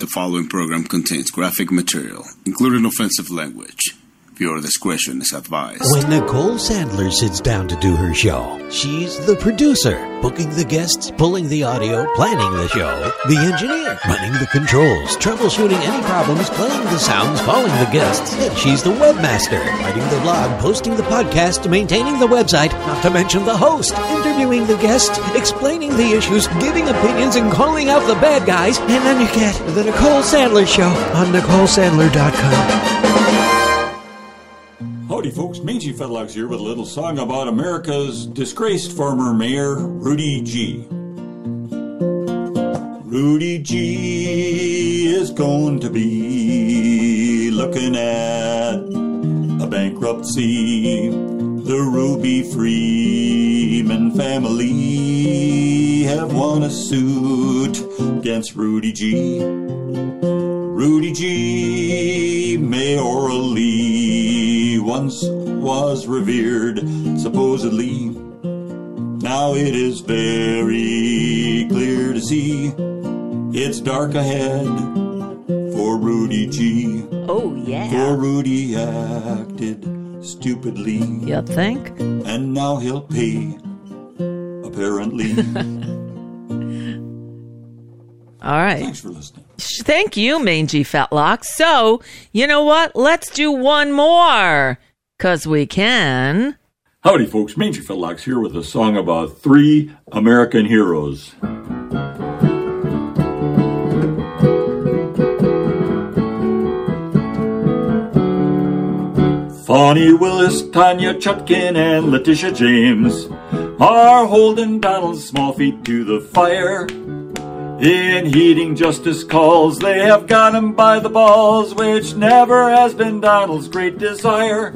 The following program contains graphic material, including offensive language. Viewer discretion is advised. When Nicole Sandler sits down to do her show, she's the producer, booking the guests, pulling the audio, planning the show, the engineer, running the controls, troubleshooting any problems, playing the sounds, calling the guests, and she's the webmaster, writing the blog, posting the podcast, maintaining the website, not to mention the host, interviewing the guests, explaining the issues, giving opinions, and calling out the bad guys, and then you get the Nicole Sandler Show on NicoleSandler.com. Howdy, folks. Mangy Fetlocks here with a little song about America's disgraced former mayor, Rudy G. Rudy G is going to be looking at a bankruptcy. The Ruby Freeman family have won a suit against Rudy G. Rudy G. mayorally once was revered, supposedly. Now it is very clear to see it's dark ahead for Rudy G. Oh, yeah. For Rudy acted stupidly, You think? and now he'll pay, apparently. All right. Thanks for listening. Thank you, Mangy Fetlock. So, you know what? Let's do one more. Because we can. Howdy, folks. Mangy Fetlocks here with a song about three American heroes. Fani Willis, Tanya Chutkan, and Letitia James are holding Donald's small feet to the fire. In heeding justice calls, they have got him by the balls, which never has been Donald's great desire.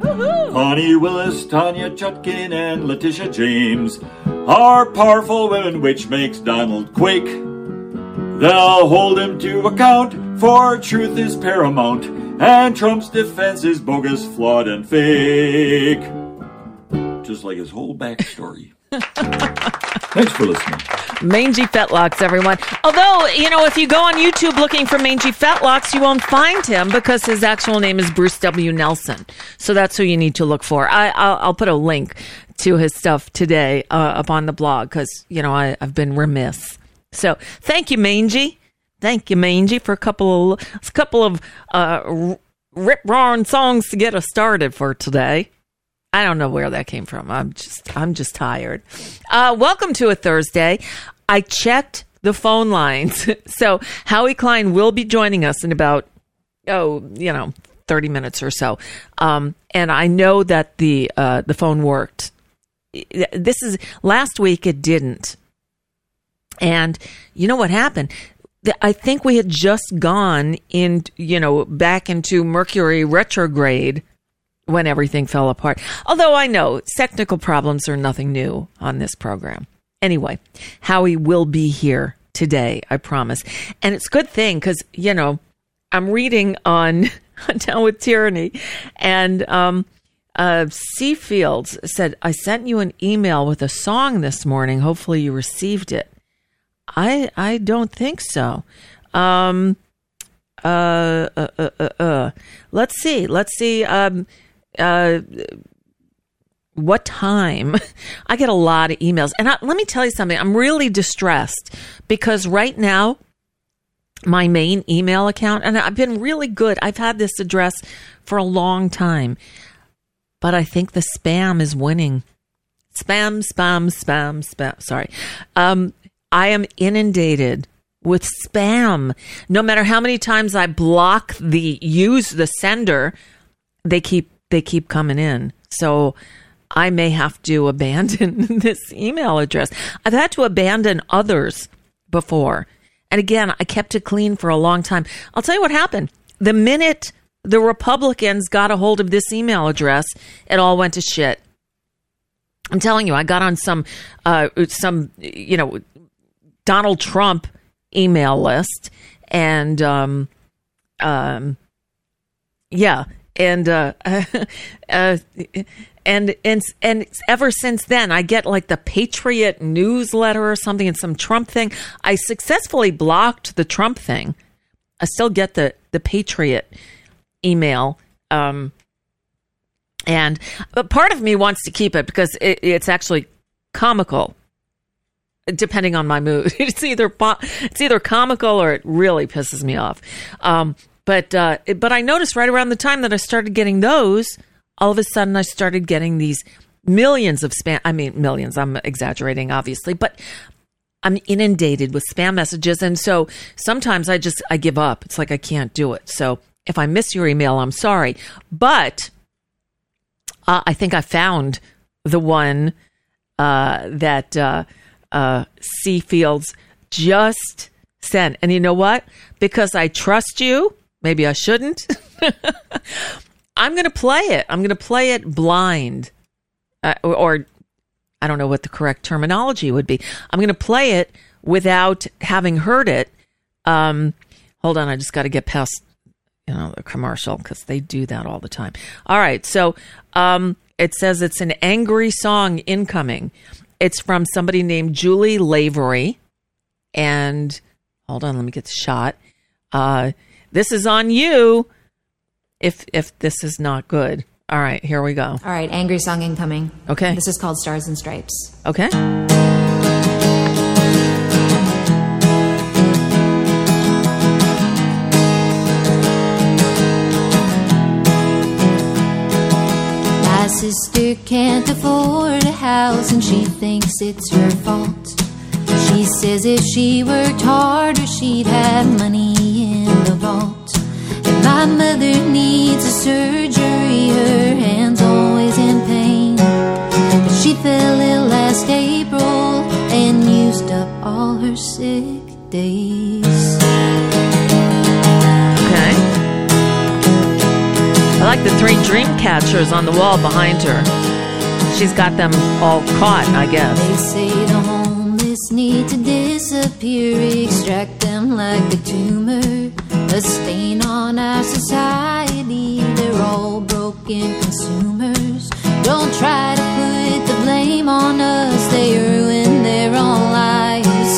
Fani Willis, Tanya Chutkan, and Letitia James are powerful women, which makes Donald quake. They'll hold him to account, for truth is paramount, and Trump's defense is bogus, flawed, and fake. Just like his whole backstory. Thanks for listening. Mangy Fetlocks, everyone. Although, you know, if you go on YouTube looking for Mangy Fetlocks, you won't find him because his actual name is Bruce W. Nelson. So that's who you need to look for. I, I'll, I'll put a link to his stuff today uh, up on the blog because, you know, I, I've been remiss. So thank you, Mangy. Thank you, Mangy, for a couple of, a couple of uh, rip roaring songs to get us started for today. I don't know where that came from. I'm just I'm just tired. Uh, welcome to a Thursday. I checked the phone lines, so Howie Klein will be joining us in about oh you know thirty minutes or so. Um, and I know that the uh, the phone worked. This is last week. It didn't. And you know what happened? I think we had just gone in, you know, back into Mercury retrograde when everything fell apart. Although I know technical problems are nothing new on this program. Anyway, Howie will be here today, I promise. And it's a good thing because, you know, I'm reading on Down with Tyranny and um, uh, C. Fields said, I sent you an email with a song this morning. Hopefully you received it. I I don't think so. Um, uh, uh, uh, uh, uh. let's see. Let's see. Um, uh, what time? I get a lot of emails, and I, let me tell you something. I'm really distressed because right now, my main email account, and I've been really good. I've had this address for a long time, but I think the spam is winning. Spam, spam, spam, spam. Sorry. Um, I am inundated with spam. No matter how many times I block the use the sender, they keep they keep coming in. So I may have to abandon this email address. I've had to abandon others before. And again, I kept it clean for a long time. I'll tell you what happened. The minute the Republicans got a hold of this email address, it all went to shit. I'm telling you, I got on some, uh, some, you know, Donald Trump email list, and um, um, yeah, and uh, uh, and and and ever since then, I get like the Patriot newsletter or something, and some Trump thing. I successfully blocked the Trump thing. I still get the the Patriot email. Um, and but part of me wants to keep it because it, it's actually comical depending on my mood it's either it's either comical or it really pisses me off um, but uh, but i noticed right around the time that i started getting those all of a sudden i started getting these millions of spam i mean millions i'm exaggerating obviously but i'm inundated with spam messages and so sometimes i just i give up it's like i can't do it so if i miss your email i'm sorry but uh, I think I found the one uh, that uh, uh, just sent. And you know what? Because I trust you, maybe I shouldn't. I'm going to play it. I'm going to play it blind, uh, or, or I don't know what the correct terminology would be. I'm going to play it without having heard it. Um, hold on, I just got to get past you know the commercial because they do that all the time. All right, so um, it says it's an angry song incoming. It's from somebody named Julie Lavery, and hold on, let me get the shot. Uh, this is on you. If if this is not good, all right, here we go. All right, angry song incoming. Okay, this is called Stars and Stripes. Okay. sister can't afford a house and she thinks it's her fault. She says if she worked harder, she'd have money in the vault. And my mother needs a surgery, her hand's always in pain. But she fell ill last April and used up all her sick days. Okay. I like the three dream catchers on the wall behind her. She's got them all caught, I guess. Disappear, extract them like a tumor, a stain on our society. They're all broken consumers. Don't try to put the blame on us, they ruin their own lives.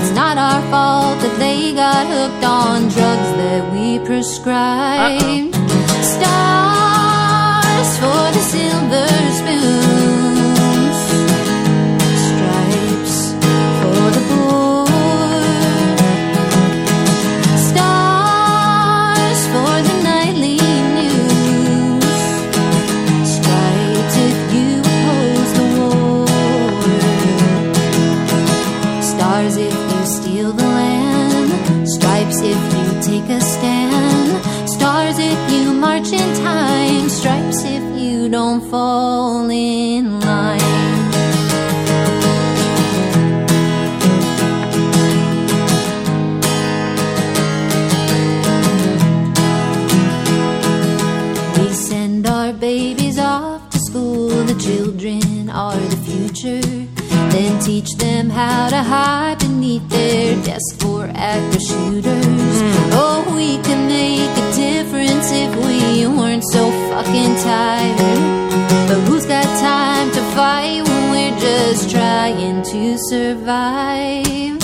It's not our fault that they got hooked on drugs that we prescribed. Uh-oh stars for the silver teach them how to hide beneath their desks for active shooters. Oh, we could make a difference if we weren't so fucking tired. But who's got time to fight when we're just trying to survive?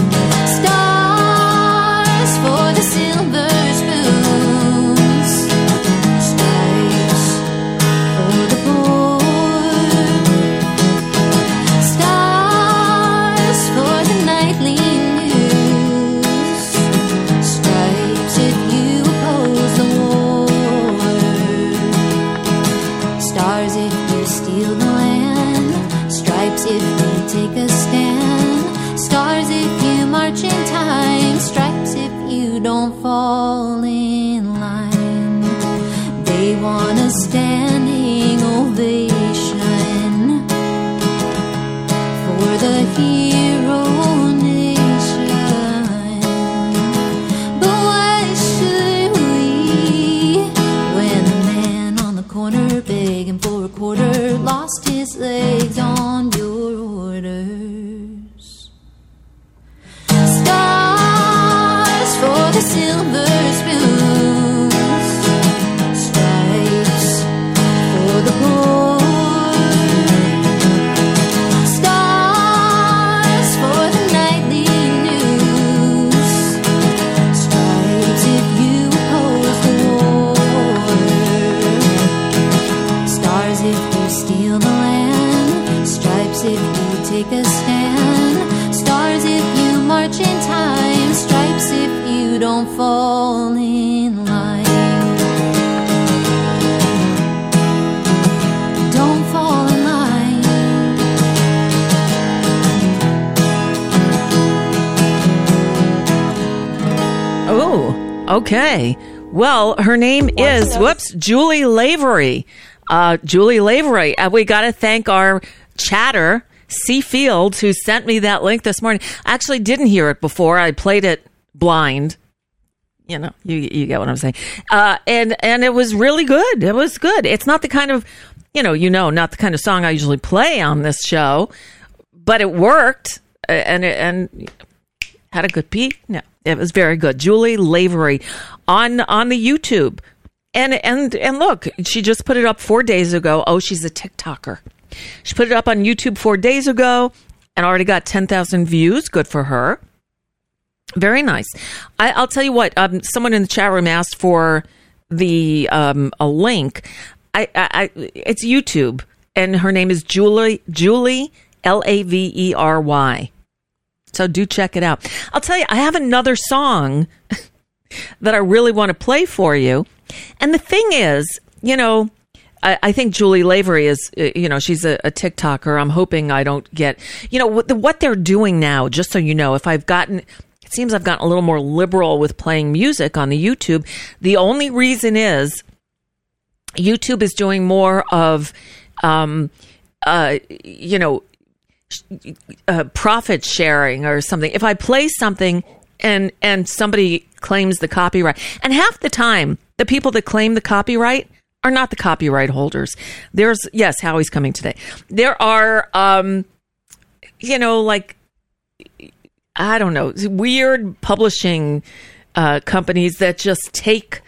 Her name is whoops, Julie Lavery. Uh, Julie Lavery. Uh, we got to thank our chatter, C Fields, who sent me that link this morning. I actually didn't hear it before. I played it blind. You know, you you get what I'm saying. Uh, and and it was really good. It was good. It's not the kind of, you know, you know, not the kind of song I usually play on this show, but it worked. uh, And it, and had a good beat. No, it was very good. Julie Lavery on on the YouTube, and and and look, she just put it up four days ago. Oh, she's a TikToker. She put it up on YouTube four days ago, and already got ten thousand views. Good for her. Very nice. I, I'll tell you what. Um, someone in the chat room asked for the um, a link. I, I, I it's YouTube, and her name is Julie Julie L A V E R Y. So do check it out. I'll tell you, I have another song that I really want to play for you. And the thing is, you know, I, I think Julie Lavery is, uh, you know, she's a, a TikToker. I'm hoping I don't get, you know, what, the, what they're doing now, just so you know, if I've gotten, it seems I've gotten a little more liberal with playing music on the YouTube. The only reason is YouTube is doing more of, um, uh, you know, uh, profit sharing or something. If I play something and and somebody claims the copyright, and half the time the people that claim the copyright are not the copyright holders. There's yes, Howie's coming today. There are um, you know like I don't know weird publishing uh, companies that just take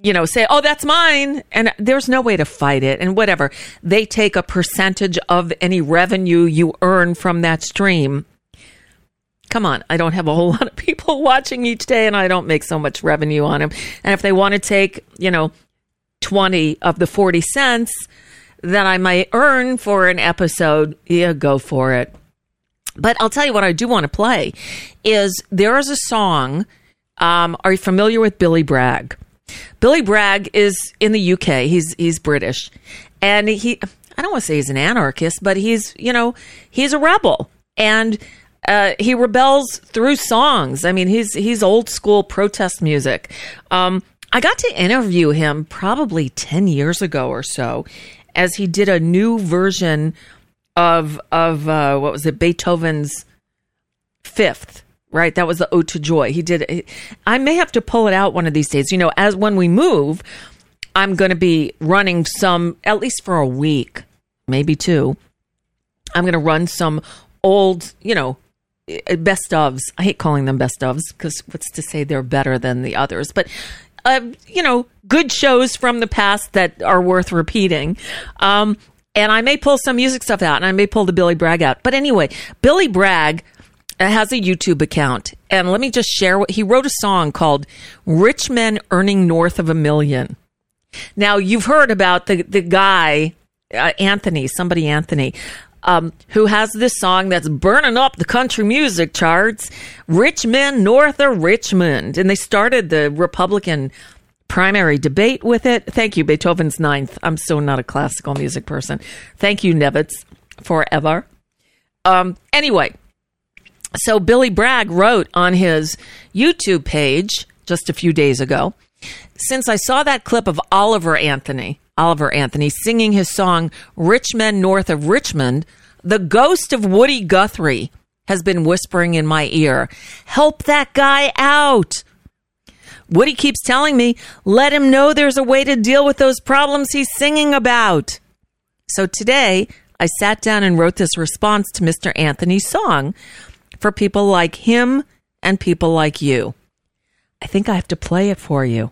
you know, say, oh, that's mine. And there's no way to fight it and whatever. They take a percentage of any revenue you earn from that stream. Come on. I don't have a whole lot of people watching each day and I don't make so much revenue on them. And if they want to take, you know, 20 of the 40 cents that I might earn for an episode, yeah, go for it. But I'll tell you what I do want to play is there is a song. Um, are you familiar with Billy Bragg? Billy Bragg is in the UK. He's he's British, and he I don't want to say he's an anarchist, but he's you know he's a rebel, and uh, he rebels through songs. I mean, he's he's old school protest music. Um, I got to interview him probably ten years ago or so, as he did a new version of of uh, what was it Beethoven's Fifth right? That was the Ode to Joy. He did. I may have to pull it out one of these days. You know, as when we move, I'm going to be running some, at least for a week, maybe two. I'm going to run some old, you know, best ofs. I hate calling them best ofs because what's to say they're better than the others, but. Uh, you know, good shows from the past that are worth repeating. Um, and I may pull some music stuff out and I may pull the Billy Bragg out. But anyway, Billy Bragg has a YouTube account. And let me just share what he wrote a song called Rich Men Earning North of a Million. Now, you've heard about the, the guy, uh, Anthony, somebody Anthony, um, who has this song that's burning up the country music charts Rich Men North of Richmond. And they started the Republican primary debate with it. Thank you, Beethoven's Ninth. I'm so not a classical music person. Thank you, Nevitz, forever. Um, anyway, so Billy Bragg wrote on his YouTube page just a few days ago, since I saw that clip of Oliver Anthony, Oliver Anthony singing his song Rich Men North of Richmond, the ghost of Woody Guthrie has been whispering in my ear, help that guy out. Woody keeps telling me, let him know there's a way to deal with those problems he's singing about. So today, I sat down and wrote this response to Mr. Anthony's song for people like him and people like you. I think I have to play it for you.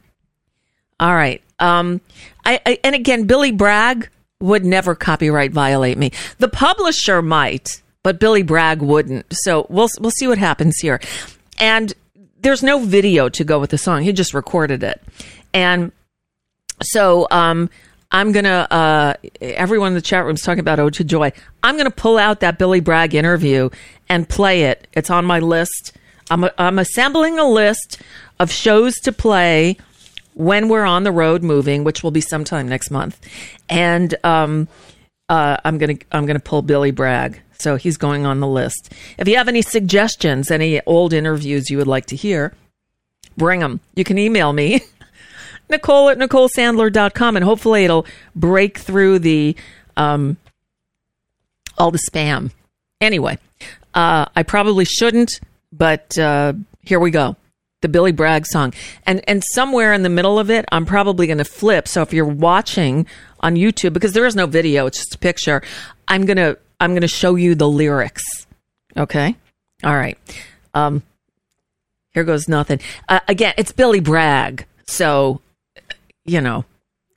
All right. Um, I, I and again, Billy Bragg would never copyright violate me. The publisher might, but Billy Bragg wouldn't. So we'll we'll see what happens here. And there's no video to go with the song. He just recorded it. And so um, I'm gonna. Uh, everyone in the chat room is talking about "Ode to Joy." I'm gonna pull out that Billy Bragg interview and play it. It's on my list I'm, I'm assembling a list of shows to play when we're on the road moving, which will be sometime next month. And um, uh, I'm gonna I'm gonna pull Billy Bragg. So he's going on the list. If you have any suggestions, any old interviews you would like to hear, bring them. You can email me, Nicole at NicoleSandler.com, and hopefully it'll break through the um, all the spam. Anyway, uh, I probably shouldn't, but uh, here we go. The Billy Bragg song. And and somewhere in the middle of it, I'm probably going to flip. So if you're watching on YouTube because there is no video, it's just a picture, I'm going to I'm going to show you the lyrics. Okay? All right. Um here goes nothing. Uh, again, it's Billy Bragg. So, you know.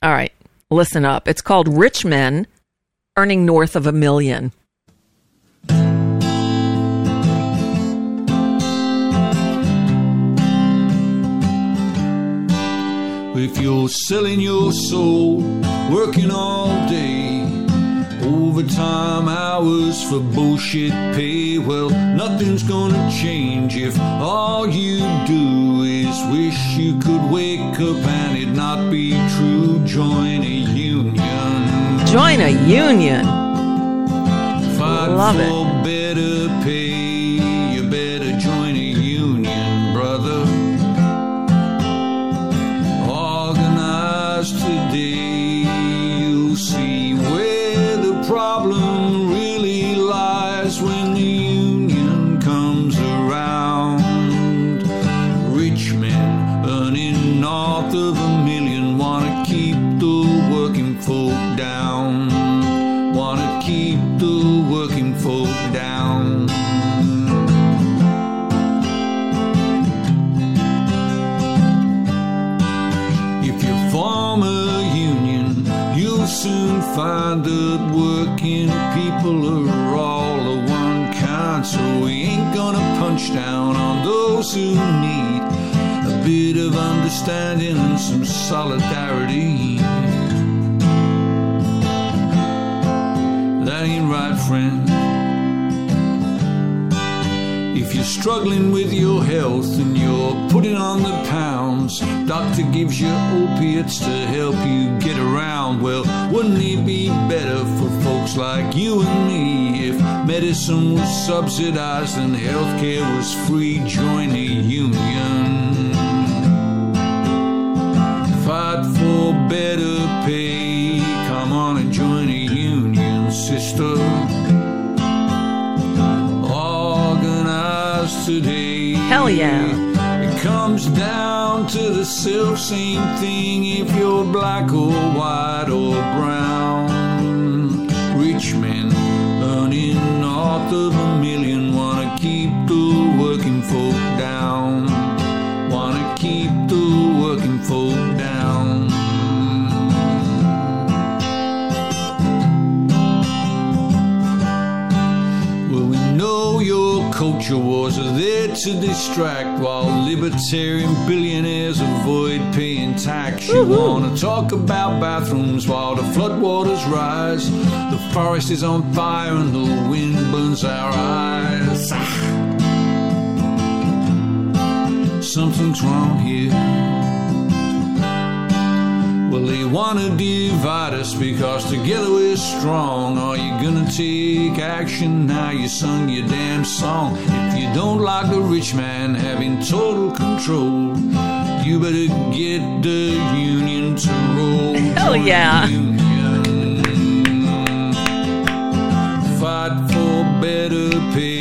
All right. Listen up. It's called Rich Men Earning North of a Million. If you're selling your soul, working all day, overtime hours for bullshit pay, well, nothing's gonna change if all you do is wish you could wake up and it not be true. Join a union. Join a union. Fight Love for it. Soon find that working people are all of one kind. So we ain't gonna punch down on those who need a bit of understanding and some solidarity. That ain't right, friend. If you're struggling with your health and you're putting on the pounds, doctor gives you opiates to help you get around. Well, wouldn't it be better for folks like you and me if medicine was subsidized and healthcare was free? Join a union. Fight for better pay. Today. Hell yeah. It comes down to the self same thing if you're black or white or brown. Rich men earning north of culture wars are there to distract while libertarian billionaires avoid paying tax. You wanna talk about bathrooms while the floodwaters rise. The forest is on fire and the wind burns our eyes. Something's wrong here. Well, they wanna divide us because together we're strong. Are you gonna take action now? You sung your damn song. If you don't like the rich man having total control, you better get the union to roll. Hell yeah. Fight for better pay.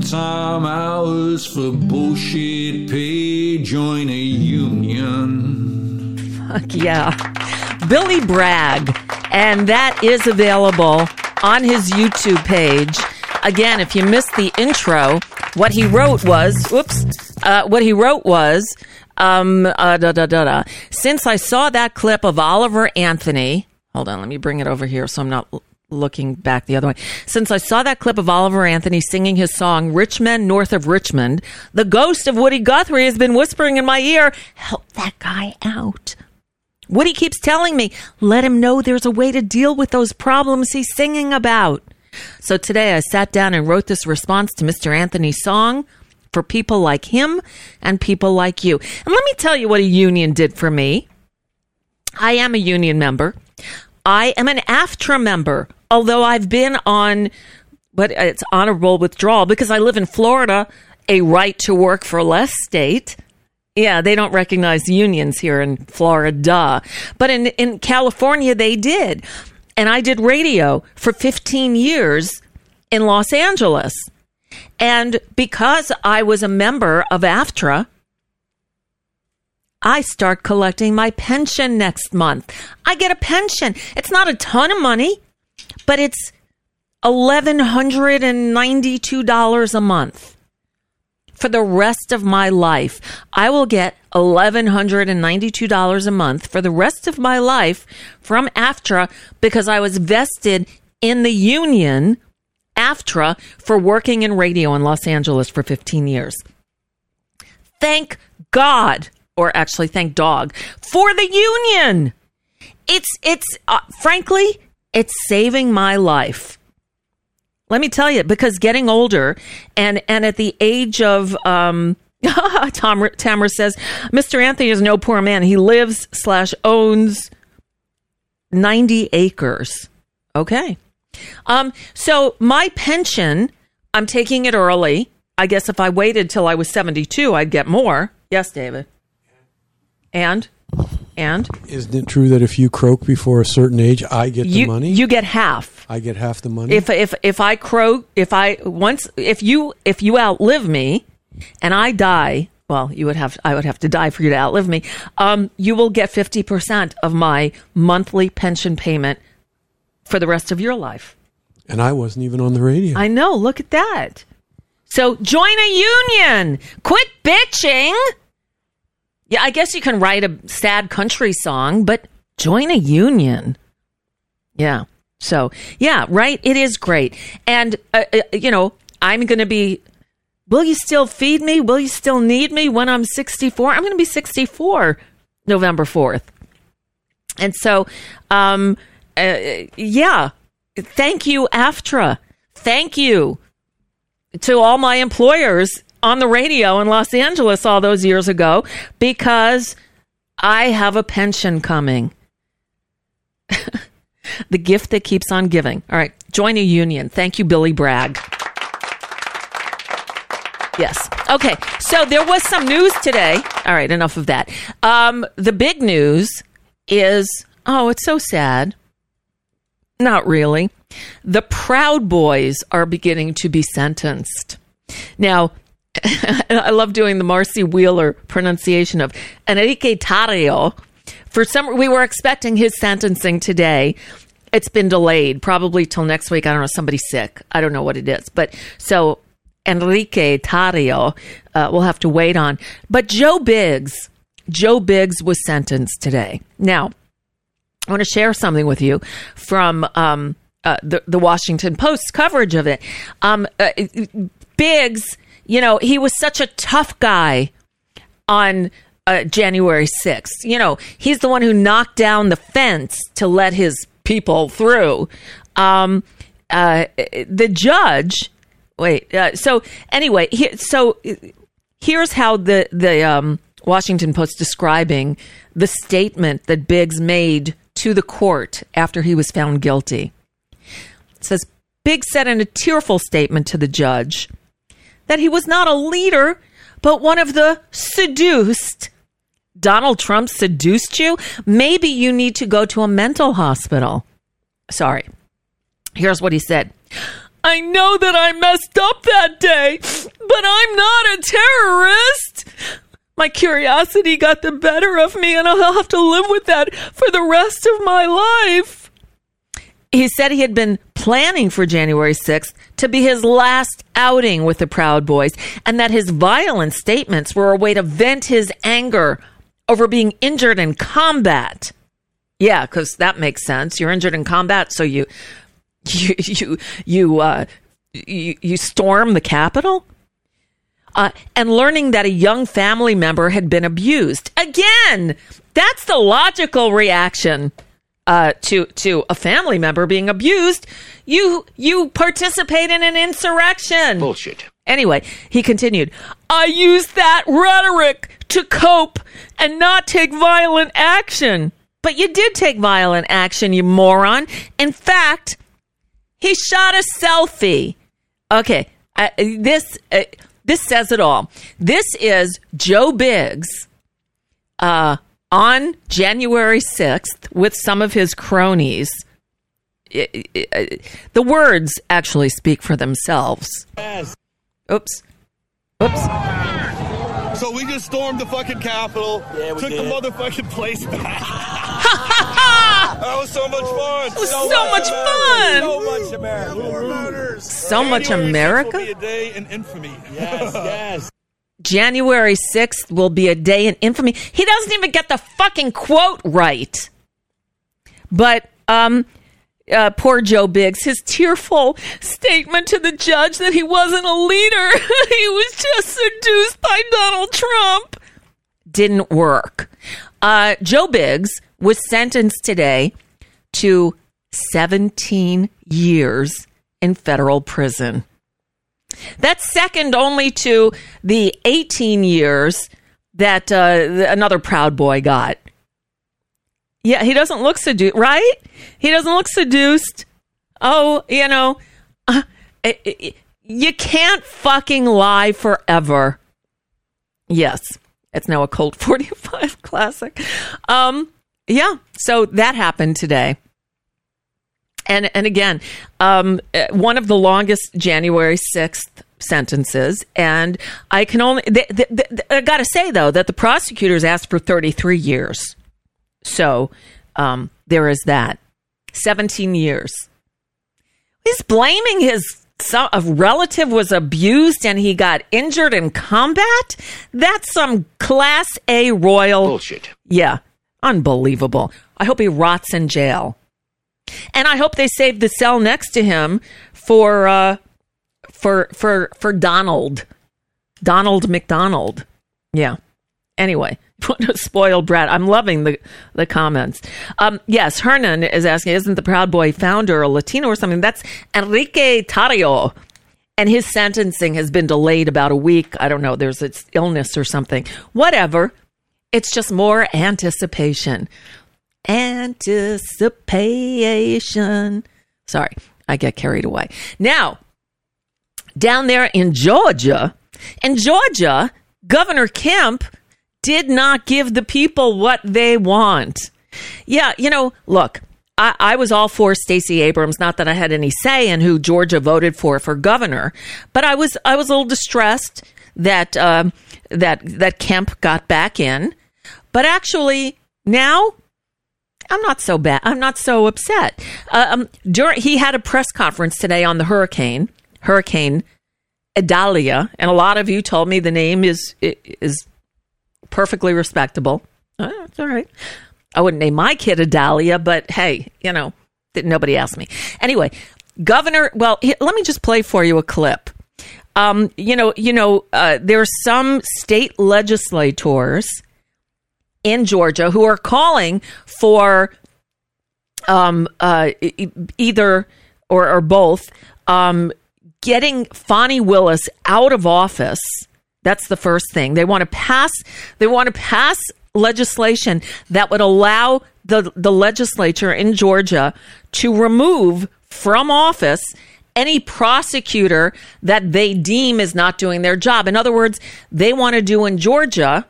Overtime hours for bullshit pay. Join a union. Fuck yeah. Billy Bragg. And that is available on his YouTube page. Again, if you missed the intro, what he wrote was, whoops, uh, what he wrote was, um, uh, da, da, da, da. Since I saw that clip of Oliver Anthony, hold on, let me bring it over here so I'm not looking back the other way. Since I saw that clip of Oliver Anthony singing his song, Rich Men North of Richmond, the ghost of Woody Guthrie has been whispering in my ear, help that guy out. Woody keeps telling me, let him know there's a way to deal with those problems he's singing about. So today I sat down and wrote this response to Mr. Anthony's song for people like him and people like you. And let me tell you what a union did for me. I am a union member. I am an AFTRA member, although I've been on, but it's honorable withdrawal because I live in Florida, a right to work for less state. Yeah, they don't recognize unions here in Florida. But in, in California, they did. And I did radio for 15 years in Los Angeles. And because I was a member of AFTRA, I start collecting my pension next month. I get a pension. It's not a ton of money, but it's $1,192 a month for the rest of my life. I will get $1,192 a month for the rest of my life from AFTRA because I was vested in the union AFTRA for working in radio in Los Angeles for 15 years. Thank God, or actually thank dog, for the union. It's, it's, uh, frankly, it's saving my life. Let me tell you, because getting older and and at the age of um, Tom Tamara says, Mr. Anthony is no poor man. He lives slash owns ninety acres. Okay, um, so my pension, I'm taking it early. I guess if I waited till I was seventy two, I'd get more. Yes, David. And and Isn't it true that if you croak before a certain age, I get the money? you get half. I get half the money. if if if I croak, if I once if you if you outlive me, and I die, well, you would have I would have to die for you to outlive me. Um, you will get fifty percent of my monthly pension payment for the rest of your life. and I wasn't even on the radio. I know. Look at that. So join a union. Quit bitching. Yeah, I guess you can write a sad country song, but join a union. Yeah. So, yeah, right. It is great. And, uh, uh, you know, I'm going to be, will you still feed me? Will you still need me when I'm 64? I'm going to be 64 November 4th. And so, um, uh, yeah, thank you, AFTRA. Thank you to all my employers on the radio in Los Angeles all those years ago because I have a pension coming. the gift that keeps on giving. All right, join a union. Thank you, Billy Bragg. Yes. Okay. So there was some news today. All right, enough of that. Um, the big news is oh, it's so sad. Not really. The Proud Boys are beginning to be sentenced. Now, I love doing the Marcy Wheeler pronunciation of Enrique Tarrio. For some, we were expecting his sentencing today. It's been delayed, probably till next week. I don't know, somebody's sick. I don't know what it is. But so Enrique Tarrio, uh, we'll have to wait on. But Joe Biggs, Joe Biggs was sentenced today. Now, I want to share something with you from um, uh, the, the Washington Post's coverage of it. Um, uh, Biggs, you know, he was such a tough guy on uh, January 6th. You know, he's the one who knocked down the fence to let his people through. Um, uh, the judge, wait, uh, so anyway, here, so here's how the, the um, Washington Post describing the statement that Biggs made to the court after he was found guilty. It says Biggs said in a tearful statement to the judge that he was not a leader, but one of the seduced. Donald Trump seduced you? Maybe you need to go to a mental hospital. Sorry. Here's what he said I know that I messed up that day, but I'm not a terrorist. My curiosity got the better of me, and I'll have to live with that for the rest of my life. He said he had been planning for January 6th to be his last outing with the Proud Boys, and that his violent statements were a way to vent his anger over being injured in combat. Yeah, because that makes sense. You're injured in combat, so you you you you uh, you, you storm the Capitol. Uh, and learning that a young family member had been abused again. That's the logical reaction uh, to to a family member being abused. You you participate in an insurrection. Bullshit. Anyway, he continued, I used that rhetoric to cope and not take violent action. But you did take violent action, you moron. In fact, he shot a selfie. Okay, uh, this uh, this says it all. This is Joe Biggs uh, on January sixth with some of his cronies. I- I- I- the words actually speak for themselves. Oops. Oops. So we just stormed the fucking Capitol, Yeah, took did. the motherfucking place back. that was so much fun. It was so much fun. So much America. More murders. So much America? Will be a day in infamy. Yes, yes. January 6th will be a day in infamy. He doesn't even get the fucking quote right. But, um, uh, poor Joe Biggs, his tearful statement to the judge that he wasn't a leader, he was just seduced by Donald Trump, didn't work. Uh, Joe Biggs was sentenced today to 17 years in federal prison. That's second only to the 18 years that uh, another Proud Boy got. Yeah, he doesn't look seduced, right? He doesn't look seduced. Oh, you know, uh, i- i- you can't fucking lie forever. Yes, it's now a Colt 45 classic. Um, yeah, so that happened today and and again, um, uh, one of the longest January sixth sentences, and I can only. Th- th- th- I got to say though that the prosecutors asked for thirty three years, so um, there is that seventeen years. He's blaming his some a relative was abused and he got injured in combat. That's some class A royal Bullshit. yeah, unbelievable. I hope he rots in jail. And I hope they save the cell next to him for uh for for for Donald. Donald McDonald. Yeah. Anyway, spoiled brat. I'm loving the the comments. Um yes, Hernan is asking, isn't the Proud Boy founder a Latino or something? That's Enrique Tarrio. And his sentencing has been delayed about a week. I don't know, there's its illness or something. Whatever. It's just more anticipation. Anticipation. Sorry, I get carried away. Now, down there in Georgia, in Georgia, Governor Kemp did not give the people what they want. Yeah, you know, look, I, I was all for Stacey Abrams. Not that I had any say in who Georgia voted for for governor, but I was I was a little distressed that um, that that Kemp got back in. But actually, now I'm not so bad. I'm not so upset. Uh, um, during he had a press conference today on the hurricane, Hurricane Idalia, and a lot of you told me the name is is perfectly respectable. Uh, it's all right. I wouldn't name my kid Idalia, but hey, you know, nobody asked me. Anyway, Governor. Well, let me just play for you a clip. Um, you know, you know, uh, there are some state legislators in Georgia who are calling for um, uh, either or, or both um, getting Fani Willis out of office. That's the first thing they want to pass. They want to pass legislation that would allow the the legislature in Georgia to remove from office any prosecutor that they deem is not doing their job. In other words, they want to do in Georgia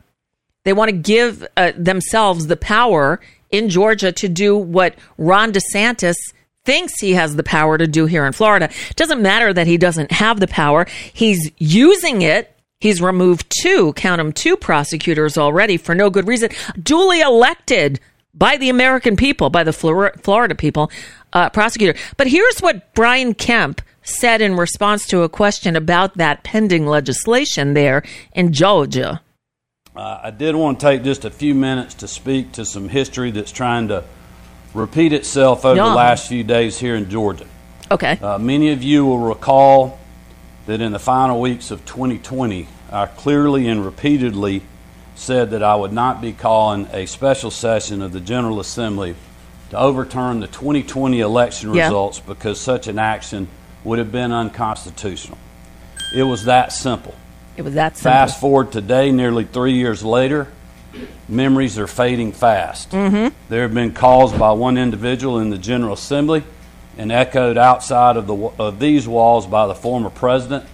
they want to give uh, themselves the power in Georgia to do what Ron DeSantis thinks he has the power to do here in Florida. It doesn't matter that he doesn't have the power. He's using it. He's removed two, count them, two prosecutors already for no good reason, duly elected by the American people, by the Florida people, uh, prosecutor. But here's what Brian Kemp said in response to a question about that pending legislation there in Georgia. Uh, I did want to take just a few minutes to speak to some history that's trying to repeat itself over Yeah. the last few days here in Georgia. Okay. Uh, many of you will recall that in the final weeks of 2020, I clearly and repeatedly said that I would not be calling a special session of the General Assembly to overturn the 2020 election Yeah. results because such an action would have been unconstitutional. It was that simple. It was that simple. Fast forward today, nearly three years later, memories are fading fast. Mhm. There have been calls by one individual in the General Assembly and echoed outside of, the, of these walls by the former president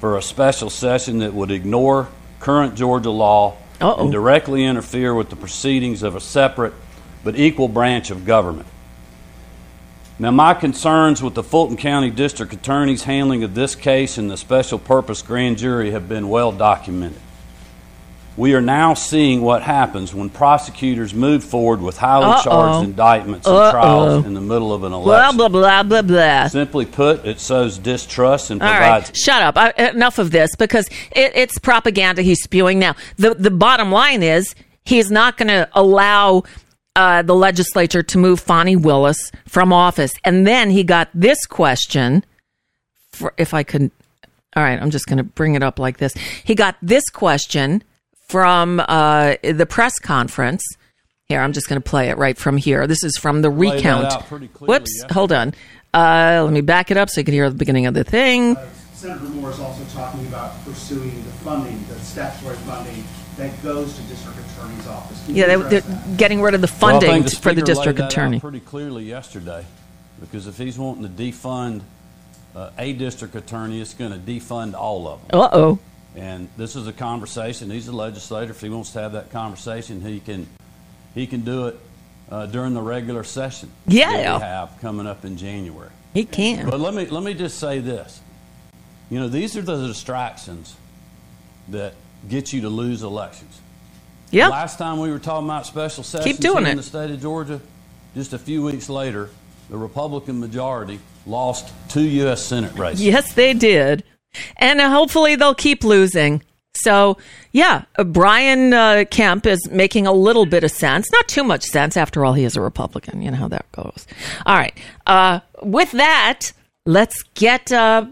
for a special session that would ignore current Georgia law and directly interfere with the proceedings of a separate but equal branch of government. Now, my concerns with the Fulton County District Attorney's handling of this case and the special purpose grand jury have been well documented. We are now seeing what happens when prosecutors move forward with highly Uh-oh. charged indictments and Uh-oh. trials in the middle of an Blah, election. blah, blah, blah, blah. Simply put, it sows distrust and All provides right, shut up. I, enough of this because it, it's propaganda he's spewing now. The the bottom line is he's not going to allow uh, the legislature to move Fani Willis from office. And then he got this question. For, if I could, all right, I'm just going to bring it up like this. He got this question from uh, the press conference. Here, I'm just going to play it right from here. This is from the Laid that recount. out clearly Whoops, hold on. Uh, let me back it up so you can hear the beginning of the thing. Senator Moore is also talking about pursuing the funding, the statutory funding that goes to district attorney's office. Can Yeah, they, they're that? getting rid of the funding think the for the district laid that out attorney. pretty clearly yesterday, because if he's wanting to defund uh, a district attorney, it's going to defund all of them. Uh oh. And this is a conversation. He's a legislator. If he wants to have that conversation, he can he can do it uh, during the regular session. Yeah. that we have coming up in January. He can. But let me let me just say this. You know, these are the distractions that get you to lose elections. Yeah. Last time we were talking about special sessions here it. in the state of Georgia, just a few weeks later, the Republican majority lost two U.S. Senate races. Yes, they did. And hopefully they'll keep losing. So, yeah, uh, Brian uh, Kemp is making a little bit of sense. Not too much sense. After all, he is a Republican. You know how that goes. All right. Uh, with that, let's get uh,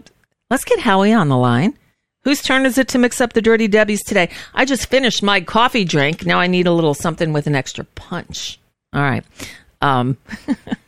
let's get Howie on the line. Whose turn is it to mix up the dirty debbies today? I just finished my coffee drink. Now I need a little something with an extra punch. All right. Um,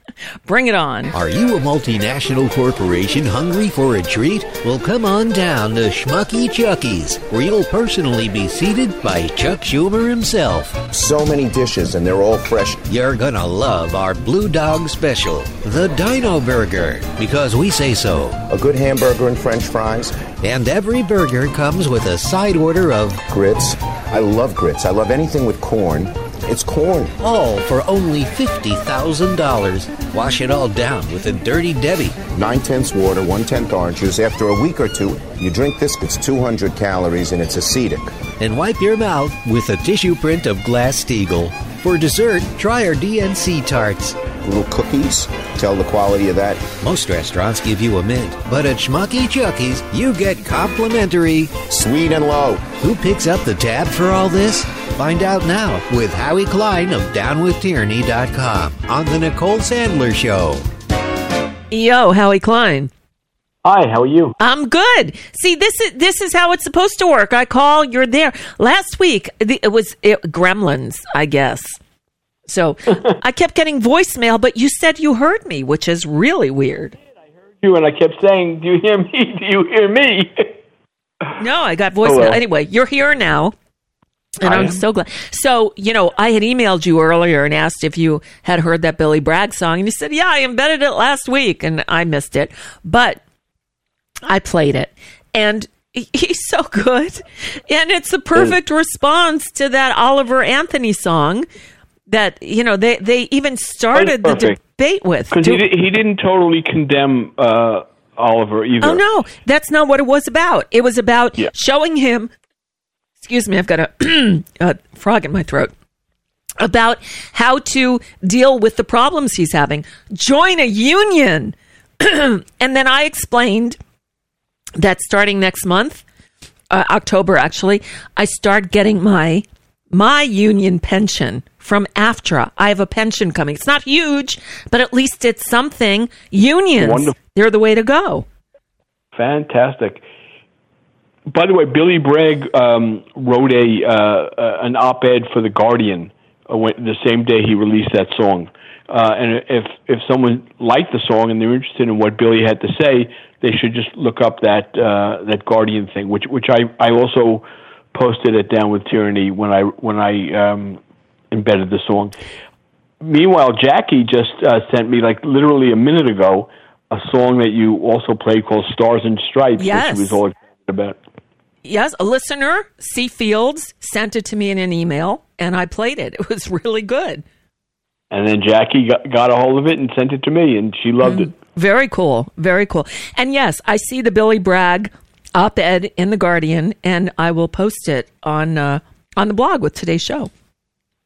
bring it on. Are you a multinational corporation hungry for a treat? Well, come on down to Schmucky Chucky's, where you'll personally be seated by Chuck Schumer himself. So many dishes, and they're all fresh. You're gonna love our Blue Dog Special, the Dino Burger, because we say so. A good hamburger and french fries. And every burger comes with a side order of grits. I love grits. I love anything with corn. It's corn. All for only $50,000. Wash it all down with a Dirty Debbie. Nine tenths water, one tenth orange juice. After a week or two, you drink this. It's 200 calories and it's acetic. And wipe your mouth with a tissue print of Glass Steagall. For dessert, try our DNC tarts. Little cookies. Tell the quality of that. Most restaurants give you a mint, but at Schmucky Chucky's, you get complimentary sweet and low. Who picks up the tab for all this? Find out now with Howie Klein of DownWithTyranny.com on the Nicole Sandler Show. Yo, Howie Klein. Hi, how are you? I'm good. See, this is this is how it's supposed to work. I call, you're there. Last week the, it was it, Gremlins, I guess. So I kept getting voicemail, but you said you heard me, which is really weird. I heard you and I kept saying, "Do you hear me? Do you hear me?" No, I got voicemail. Oh, well. Anyway, you're here now. And I I'm am. so glad. So, you know, I had emailed you earlier and asked if you had heard that Billy Bragg song. And you said, yeah, I embedded it last week and I missed it. But I played it. And he's so good. And it's the perfect response to that Oliver Anthony song. That you know they they even started the debate with. Because he, he didn't totally condemn uh, Oliver either. Oh no, that's not what it was about. It was about showing him. Excuse me, I've got a, a frog in my throat. About how to deal with the problems he's having. Join a union, and then I explained that starting next month, uh, October actually, I start getting my my union pension from AFTRA. I have a pension coming. It's not huge, but at least it's something. Unions, Wonderful. they're the way to go. Fantastic. By the way, Billy Bragg um, wrote a uh, uh, an op-ed for the Guardian uh, when, the same day he released that song. Uh, and if if someone liked the song and they're interested in what Billy had to say, they should just look up that uh, that Guardian thing, which which I I also posted it down with Tyranny when I when I um, embedded the song. Meanwhile, Jackie just uh, sent me like literally a minute ago a song that you also played called "Stars and Stripes," Yes. which she was all excited about. Yes, a listener, C. Fields, sent it to me in an email, and I played it. It was really good. And then Jackie got, got a hold of it and sent it to me, and she loved it. Very cool. Very cool. And yes, I see the Billy Bragg op ed in The Guardian, and I will post it on uh, on the blog with today's show.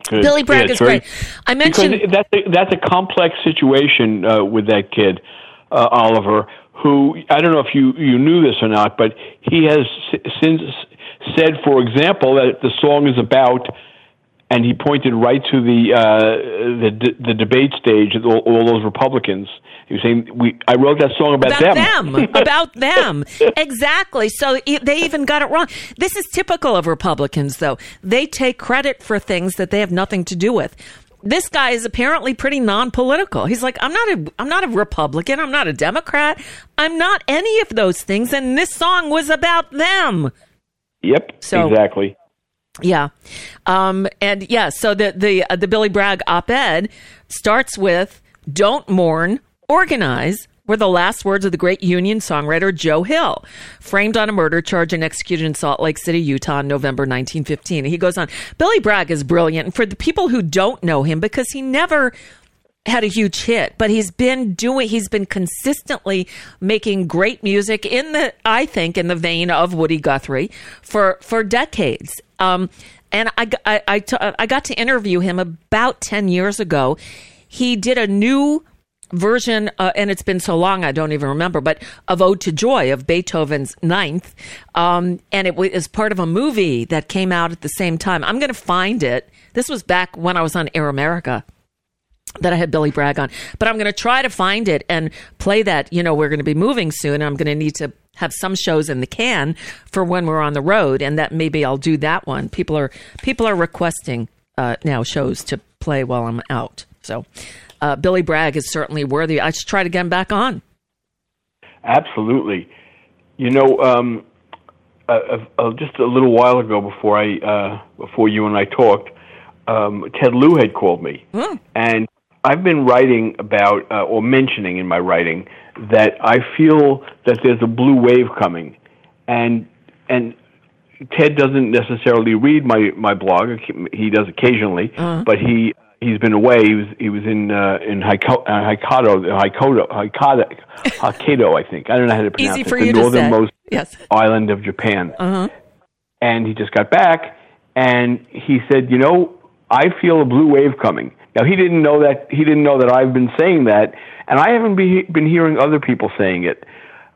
Good. Billy Bragg Yeah, is very- great. I mentioned. because that's a, that's a complex situation uh, with that kid, uh, Oliver. Who I don't know if you you knew this or not, but he has since said, for example, that the song is about, and he pointed right to the uh, the the debate stage of all, all those Republicans. Was saying, "We I wrote that song about, about them, about them. Exactly. So they even got it wrong. This is typical of Republicans, though. They take credit for things that they have nothing to do with. This guy is apparently pretty non-political. He's like, I'm not a, I'm not a Republican. I'm not a Democrat. I'm not any of those things. And this song was about them. Yep, So- exactly. Yeah, um, and yeah. So the the uh, the Billy Bragg op-ed starts with "Don't mourn, organize." Were the last words of the great Union songwriter Joe Hill, framed on a murder charge and executed in Salt Lake City, Utah, in November 1915. He goes on. Billy Bragg is brilliant, and for the people who don't know him, because he never had a huge hit, but he's been doing, he's been consistently making great music in the, I think, in the vein of Woody Guthrie for, for decades. Um, and I, I, I t- I got to interview him about 10 years ago. He did a new version, uh, and it's been so long I don't even remember, but of Ode to Joy of Beethoven's Ninth. Um, and it was part of a movie that came out at the same time. I'm going to find it. This was back when I was on Air America that I had Billy Bragg on. But I'm going to try to find it and play that. You know, we're going to be moving soon. I'm going to need to have some shows in the can for when we're on the road, and that maybe I'll do that one. People are people are requesting uh, now shows to play while I'm out. So uh, Billy Bragg is certainly worthy. I should try to get him back on. Absolutely. You know, um, uh, uh, just a little while ago, before I uh, before you and I talked, um, Ted Lieu had called me, and I've been writing about uh, or mentioning in my writing that I feel that there's a blue wave coming, and and Ted doesn't necessarily read my my blog. He does occasionally, Uh-huh. but he he's been away. He was he was in uh, in Haiko- uh, Hokkaido, Hokkaido, Hokkaido, Hokkaido, I think. I don't know how to pronounce Easy it. for the you northernmost Yes. island of Japan. Uh huh. And he just got back, and he said, "You know, I feel a blue wave coming." Now he didn't know that he didn't know that I've been saying that, and I haven't be, been hearing other people saying it.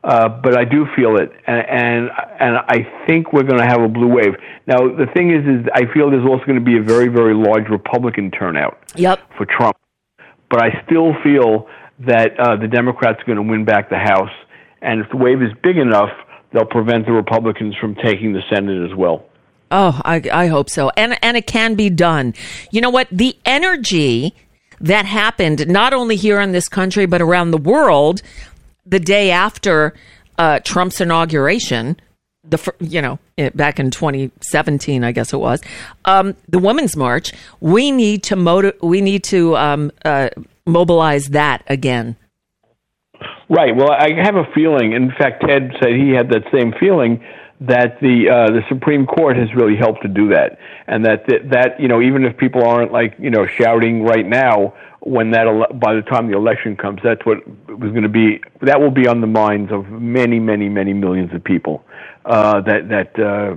Uh, but I do feel it, and and, and I think we're going to have a blue wave. Now the thing is, is I feel there's also going to be a very, very large Republican turnout Yep. for Trump. But I still feel that uh, the Democrats are going to win back the House, and if the wave is big enough, they'll prevent the Republicans from taking the Senate as well. Oh, I, I hope so. And and it can be done. You know what? The energy that happened not only here in this country but around the world the day after uh, Trump's inauguration, the you know back in 2017, I guess it was, um, the Women's March. We need to We need to um, uh, mobilize that again. Right. Well, I have a feeling. In fact, Ted said he had that same feeling that the uh, the Supreme Court has really helped to do that, and that, that that you know even if people aren't like you know shouting right now, when that ele- by the time the election comes, that's what was going to be. That will be on the minds of many, many, many millions of people. Uh, that that uh,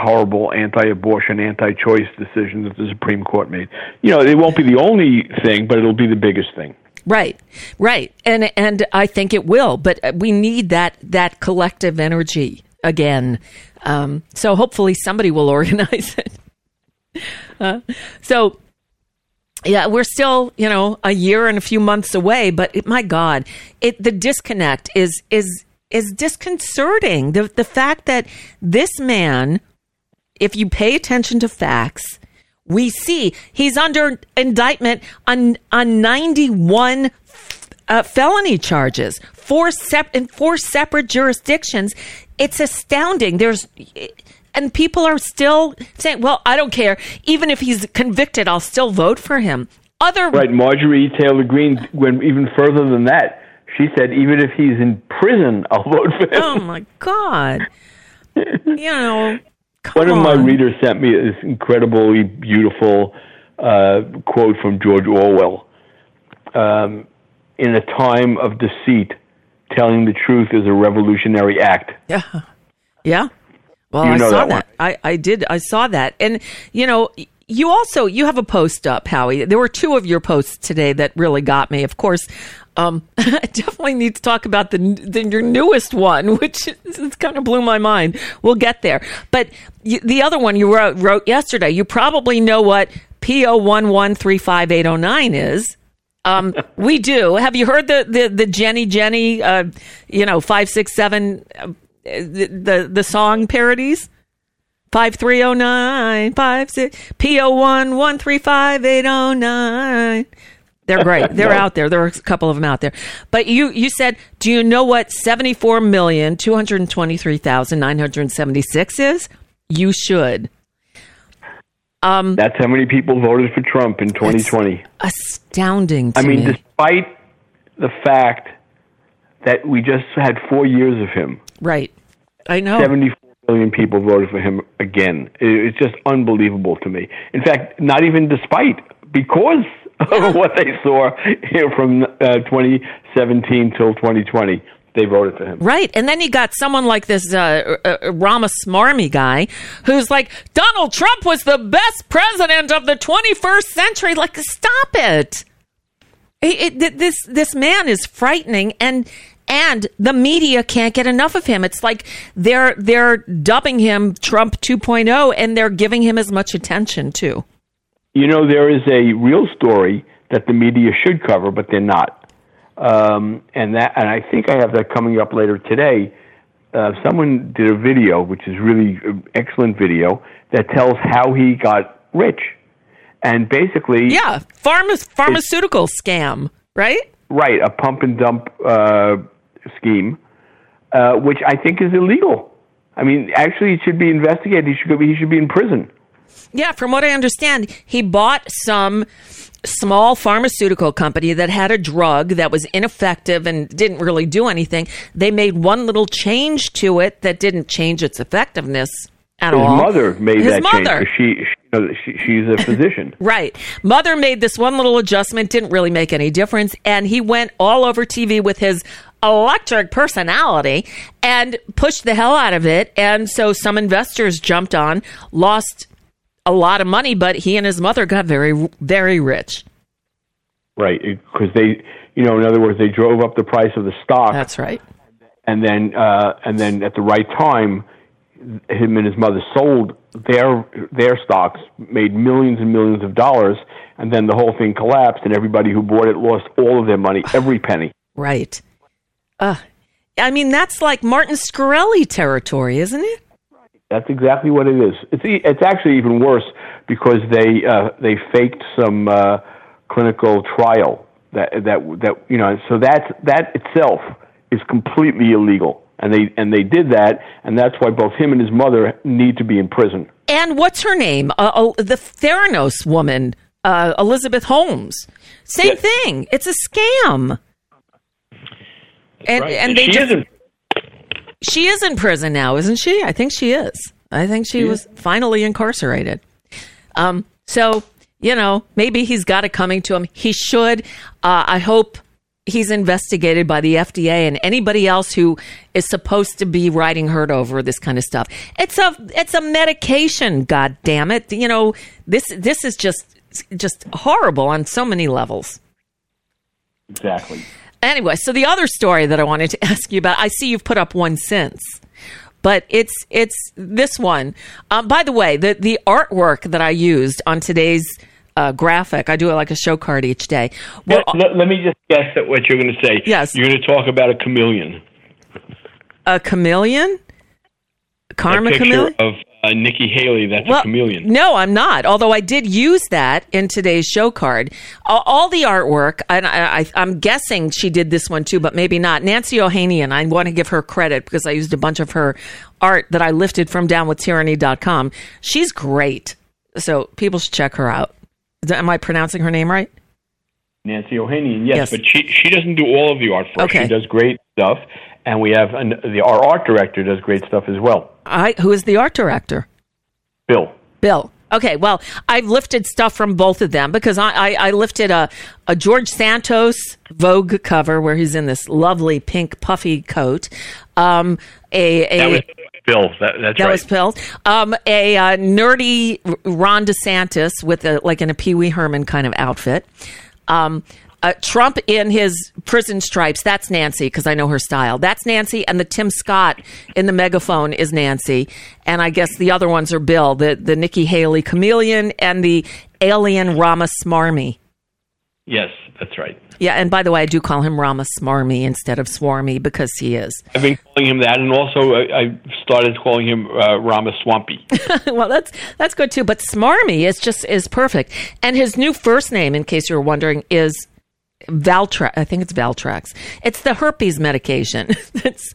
horrible anti-abortion, anti-choice decision that the Supreme Court made. You know, it won't be the only thing, but it'll be the biggest thing. Right, right, and and I think it will, but we need that that collective energy again. Um, so hopefully somebody will organize it. Uh, so yeah, we're still, you know, a year and a few months away, but it, my God, it the disconnect is is is disconcerting. The the fact that this man, if you pay attention to facts, we see he's under indictment on on 91 uh, felony charges, four sep- in four separate jurisdictions. It's astounding. There's and people are still saying, "Well, I don't care. Even if he's convicted, I'll still vote for him." Other right, Marjorie Taylor Greene went even further than that. She said, "Even if he's in prison, I'll vote for him." Oh my God! you know, one of my readers sent me this incredibly beautiful uh, quote from George Orwell. Um, in a time of deceit, telling the truth is a revolutionary act. Yeah, yeah. Well, You I saw that that. I, I did. I saw that. And, you know, you also, you have a post up, Howie. There were two of your posts today that really got me. Of course, um, I definitely need to talk about the, the your newest one, which is, kind of blew my mind. We'll get there. But y- the other one you wrote, wrote yesterday, you probably know what PO1135809 is. Um, we do. Have you heard the, the, the Jenny Jenny, uh, you know, 567, uh, the, the, the song parodies? 5309, 56, PO1, 135809. They're great. They're No. out there. There are a couple of them out there. But you, you said, do you know what 74,223,976 is? You should. Um, That's how many people voted for Trump in 2020. astounding to I mean, me. despite the fact that we just had four years of him, right. I know. 74 million people voted for him again. It's just unbelievable to me. In fact, not even despite, because of what they saw here from uh, 2017 till 2020, they voted for him. Right. And then you got someone like this uh, uh, Rama Smarmy guy who's like, Donald Trump was the best president of the 21st century. Like, stop it. It- it- this this man is frightening and and the media can't get enough of him. It's like they're they're dubbing him Trump 2.0 and they're giving him as much attention too. You know, there is a real story that the media should cover, but they're not. Um, and that, and I think I have that coming up later today. Uh, someone did a video, which is really uh, excellent video, that tells how he got rich. And basically, Yeah, pharma- pharmaceutical scam, right? right, a pump and dump uh, scheme, uh, which I think is illegal. I mean, actually, it should be investigated. He should be, he should be in prison. Yeah, from what I understand, he bought some small pharmaceutical company that had a drug that was ineffective and didn't really do anything. They made one little change to it that didn't change its effectiveness at His all. mother made His that mother. change. She, she, you know, she, she's a physician. Right. Mother made this one little adjustment, didn't really make any difference. And he went all over TV with his electric personality and pushed the hell out of it. And so some investors jumped on, lost a lot of money, but he and his mother got very, very rich. Right, because they, you know, in other words, they drove up the price of the stock. That's right. And then, uh, and then at the right time, him and his mother sold their their stocks, made millions and millions of dollars, and then the whole thing collapsed, and everybody who bought it lost all of their money, every penny. Right. Uh, I mean, that's like Martin Shkreli territory, isn't it? That's exactly what it is. It's e- it's actually even worse because they uh, they faked some uh, clinical trial that that that you know. So that's that itself is completely illegal, and they and they did that, and that's why both him and his mother need to be in prison. And what's her name? Uh, uh, the Theranos woman, uh, Elizabeth Holmes. Same Yeah. thing. It's a scam. And right. and And they she just isn't- she is in prison now, isn't she? I think she is. I think she She was finally incarcerated. Um, so you know, maybe he's got it coming to him. He should. Uh, I hope he's investigated by the FDA and anybody else who is supposed to be riding herd over this kind of stuff. It's a it's a medication. God damn it! You know this this is just just horrible on so many levels. Exactly. Anyway, so the other story that I wanted to ask you about, I see you've put up one since, but it's it's this one. Um, by the way, the the artwork that I used on today's uh, graphic, I do it like a show card each day. Let, let- let me just guess at what you're going to say. Yes. You're going to talk about a chameleon. A chameleon, Karma a chameleon. of uh, Nikki Haley. That's a chameleon. No, I'm not. Although I did use that in today's show card. All, all the artwork, and I, I, I'm guessing she did this one too, but maybe not. Nancy Ohanian, I want to give her credit because I used a bunch of her art that I lifted from downwithtyranny.com. She's great. So people should check her out. Am I pronouncing her name right? Nancy Ohanian, yes, Yes. but she she doesn't do all of the art for us. Okay. She does great stuff, and we have an, the our art director does great stuff as well. I, who is the art director? Bill. Bill. Okay, well, I've lifted stuff from both of them because I, I, I lifted a, a George Santos Vogue cover where he's in this lovely pink puffy coat. Um, a, a That was Bill. That, that's that right. was Bill. Um, a uh, nerdy Ron DeSantis with a like in a Pee Wee Herman kind of outfit. Um, uh, Trump in his prison stripes. That's Nancy because I know her style. That's Nancy, and the Tim Scott in the megaphone is Nancy, and I guess the other ones are Bill, the the Nikki Haley chameleon, and the alien Rama Smarmy. yes, that's right. Yeah, and by the way, I do call him Rama Smarmy instead of Swarmy because he is. I've been calling him that, and also I, I started calling him uh, Ramaswampy. well, that's that's good too. But Smarmy is just is perfect. And his new first name, in case you were wondering, is Valtrex. I think it's Valtrex. It's the herpes medication. That's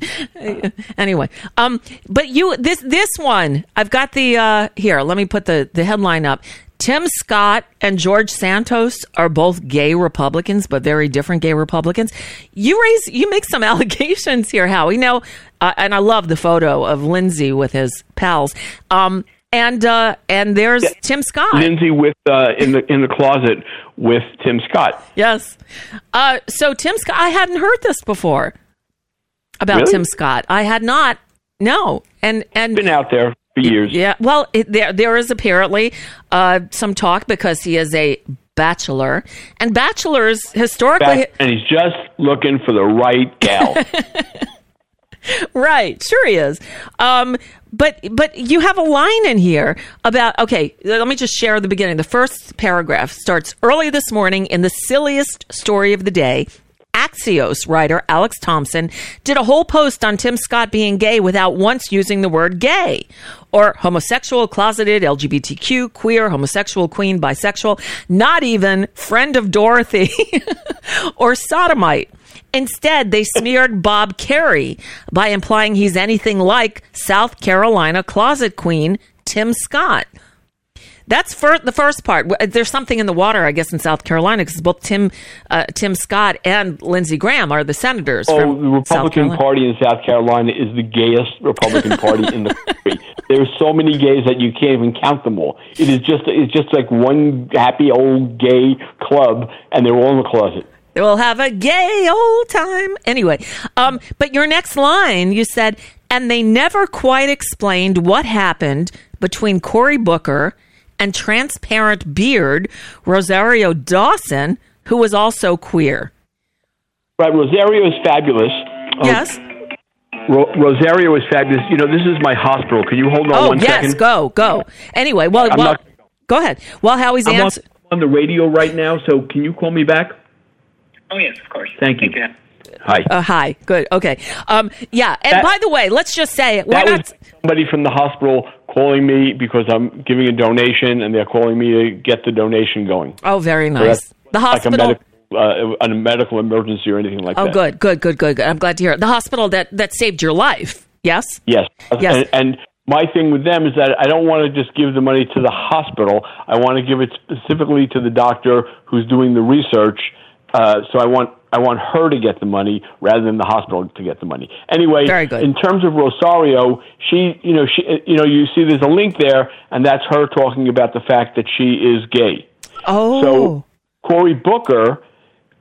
anyway. Um, but you this this one, I've got the uh here. Let me put the the headline up. Tim Scott and George Santos are both gay Republicans, but very different gay Republicans. You raise, you make some allegations here, Howie. Now, uh, and I love the photo of Lindsey with his pals. Um, and uh, and there's Tim Scott. Lindsey with uh, in the in the closet with Tim Scott. Yes. Uh, so Tim Scott, I hadn't heard this before about Really? Tim Scott. I had not. No. And and Been out there for years. yeah. Well, it, there there is apparently uh, some talk because he is a bachelor, and bachelors historically. And he's just looking for the right gal. right sure he is. Um but but you have a line in here about okay let me just share the beginning. The first paragraph starts early this morning in the silliest story of the day Axios writer Alex Thompson did a whole post on Tim Scott being gay without once using the word gay. Or homosexual, closeted, LGBTQ, queer, homosexual, queen, bisexual, not even friend of Dorothy or sodomite. Instead, they smeared Bob Kerrey by implying he's anything like South Carolina closet queen Tim Scott. That's for the first part. There's something in the water, I guess, in South Carolina because both Tim uh, Tim Scott and Lindsey Graham are the senators. oh, the Republican. Party in South Carolina is the gayest Republican Party in the country. There's so many gays that you can't even count them all. It is just it's just like one happy old gay club, and they're all in the closet. We'll have a gay old time. Anyway, um, but your next line, you said, and they never quite explained what happened between Cory Booker and transparent beard Rosario Dawson, who was also queer. Right, Rosario is fabulous. Um, Yes. Ro- Rosario is fabulous. You know, this is my hospital. Can you hold on oh, one yes, second? go, go. Anyway, well, well not- go ahead. Well, Howie's I'm on the radio right now, so can you call me back? Oh yes, of course. Thank you. Hi. Uh, hi. Good. Okay. Um, yeah. And That- by the way, let's just say we're that not. was somebody from the hospital calling me because I'm giving a donation, and they're calling me to get the donation going. Oh, very nice. that's The like hospital. a medical, uh, a medical emergency or anything like oh, that. Oh, good, good, good, good, good. I'm glad to hear it. The hospital that that saved your life. Yes. Yes. Yes. And, and my thing with them is that I don't want to just give the money to the hospital. I want to give it specifically to the doctor who's doing the research. Uh, so I want I want her to get the money rather than the hospital to get the money. Anyway, in terms of Rosario, she, you know, she, you know, you see there's a link there, and that's her talking about the fact that she is gay. Oh. So Cory Booker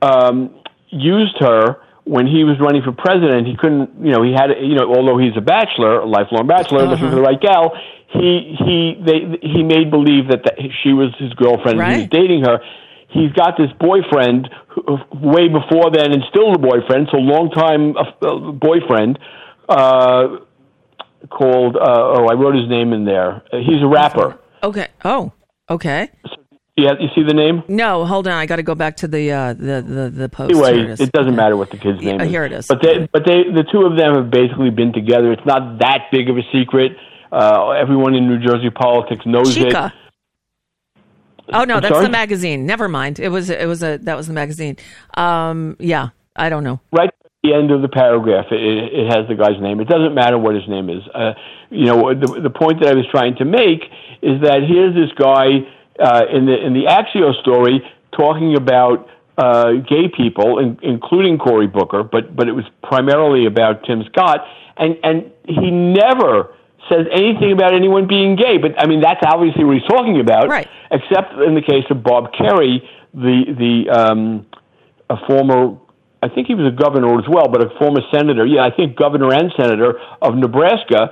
um, used her when he was running for president. He couldn't, you know, he had, you know, although he's a bachelor, a lifelong bachelor, looking for the right gal. He he they he made believe that, that she was his girlfriend. and He was dating her. He's got this boyfriend who, way before then, and still the boyfriend. So long time uh, boyfriend. Uh, called uh, oh I wrote his name in there. He's a rapper. Okay. Oh. Okay. Yeah, you see the name? No, hold on. I got to go back to the uh, the the the post. Anyway, it it doesn't matter what the kid's Yeah, name is. here it is. But they, but they, the two of them have basically been together. It's not that big of a secret. Uh, everyone in New Jersey politics knows Chica. it. Oh no, I'm that's sorry? the magazine. Never mind. It was it was a that was the magazine. Um. Yeah. I don't know. Right at the end of the paragraph, it, it has the guy's name. It doesn't matter what his name is. Uh, you know, the, the point that I was trying to make is that here's this guy uh, in the in the Axios story talking about uh, gay people, in, including Cory Booker, but but it was primarily about Tim Scott, and and he never says anything about anyone being gay. But I mean, that's obviously what he's talking about, right? Except in the case of Bob Kerrey, the the um, a former. I think he was a governor as well, but a former senator. Yeah, I think governor and senator of Nebraska,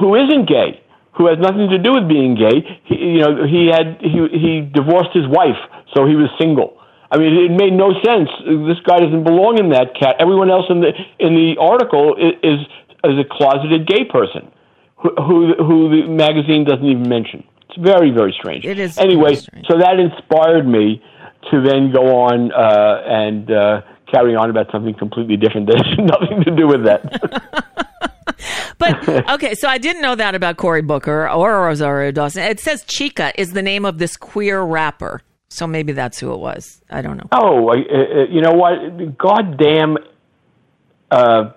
who isn't gay, who has nothing to do with being gay. He, you know, he had he he divorced his wife, so he was single. I mean, it made no sense. This guy doesn't belong in that cat. Everyone else in the in the article is is, is a closeted gay person, who, who who the magazine doesn't even mention. It's very very strange. It is anyway. strange. So that inspired me to then go on uh, and uh, carry on about something completely different that has nothing to do with that. But okay, so I didn't know that about Cory Booker or Rosario Dawson. It says Chica is the name of this queer rapper, so maybe that's who it was. I don't know. Oh, I, uh, you know what? Goddamn, uh,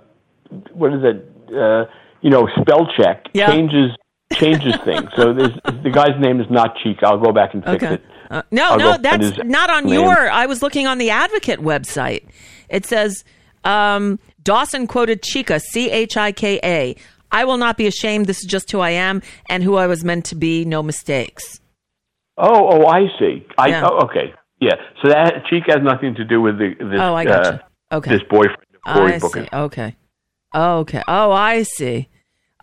what is it? Uh, you know, spell check Yeah. changes changes things. So the guy's name is not Chica. I'll go back and fix Okay. it. Uh, no, I'll no, that's not on name. your. I was looking on the Advocate website. It says um, Dawson quoted Chika, C H I K A. I will not be ashamed. This is just who I am and who I was meant to be. No mistakes. Oh, oh, I see. I Yeah. oh, okay. Yeah. So that Cheek has nothing to do with the this. Oh, I uh, gotcha. Okay. This boyfriend of Cory I Booker. see. Okay. Okay. Oh, I see.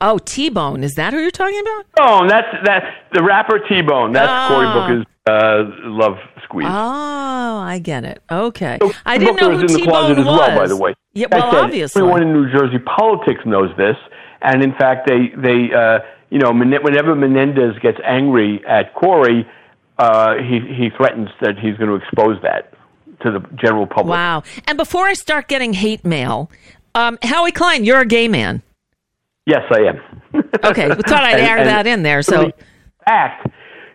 Oh, T Bone. Is that who you're talking about? Oh, that's that the rapper T Bone. That's Ah. Cory Booker's uh, love squeeze. Oh, I get it. Okay. So I didn't Booker know who is in the T closet Bone as well, by the way. Yeah, well, said, obviously. everyone in New Jersey politics knows this, and in fact, they they uh, you know whenever Menendez gets angry at Cory, uh, he he threatens that he's going to expose that to the general public. Wow. And before I start getting hate mail, um, Howie Klein, you're a gay man. Yes, I am. Okay, we thought I'd air that in there. So, in fact,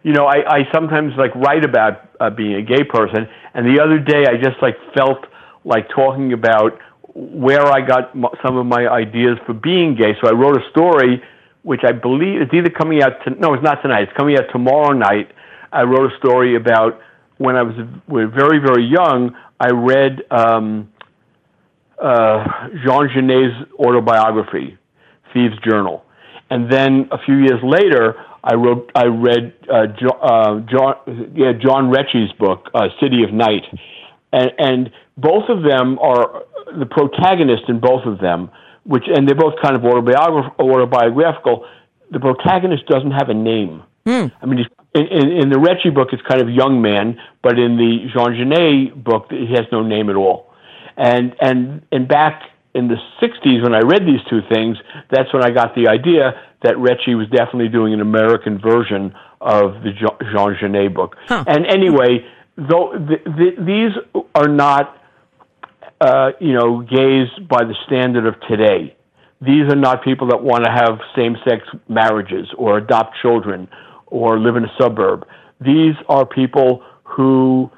you know, I, I sometimes like write about uh, being a gay person, and the other day I just like felt like talking about where I got m- some of my ideas for being gay. So I wrote a story, which I believe is either coming out. To, no, it's not tonight. It's coming out tomorrow night. I wrote a story about when I was was very very young. I read um, uh, Jean Genet's autobiography, Thieves Journal, and then a few years later, I wrote, I read uh, jo- uh, John, yeah, John Rechy's book, uh, City of Night, and, and both of them are the protagonist in both of them, which and they're both kind of autobiograph- autobiographical. The protagonist doesn't have a name. I mean, in, in, in the Rechy book, it's kind of young man, but in the Jean Genet book, he has no name at all. And and and back in the '60s, when I read these two things, that's when I got the idea that Rechy was definitely doing an American version of the Jean Genet book. And anyway, though th- th- these are not, uh, you know, gays by the standard of today. These are not people that want to have same-sex marriages or adopt children or live in a suburb. These are people who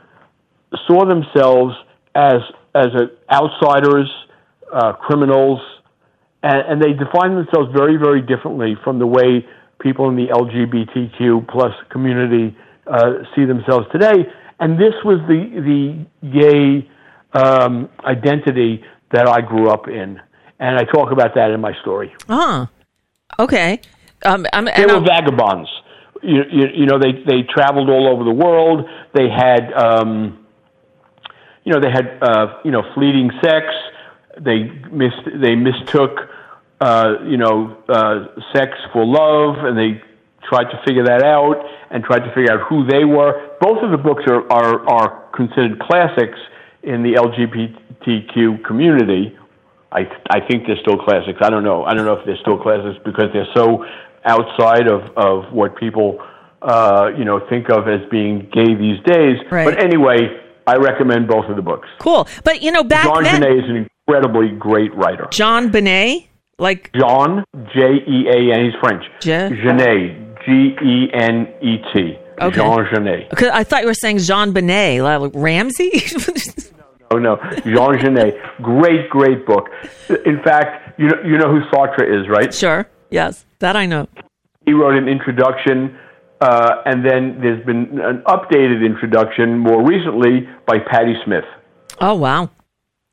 saw themselves as as a, outsiders, uh, criminals, and, and they define themselves very, very differently from the way people in the LGBTQ plus community uh, see themselves today. And this was the the gay um, identity that I grew up in, and I talk about that in my story. Ah, okay. Um, I'm, They and were I'm- vagabonds. You, you, you know, they they traveled all over the world. They had, um, you know, they had uh, you know fleeting sex. They mis they mistook, uh, you know, uh, sex for love, and they tried to figure that out and tried to figure out who they were. Both of the books are are, are considered classics in the LGBTQ community. I I think they're still classics. I don't know. I don't know if they're still classics because they're so outside of of what people uh, you know think of as being gay these days. Right. But anyway, I recommend both of the books. cool. But you know, back then, Genet is an incredibly great writer. John Benet, like Jean J E A N. He's French. Je- Genet G E N E T. Okay. Jean Genet. Because I thought you were saying Jean Benet, like Ramsey. Oh no, Jean Genet. Great, great book. In fact, you know you know who Sartre is, right? sure. Yes, that I know. he wrote an introduction, uh, and then there's been an updated introduction more recently by Patti Smith. Oh wow,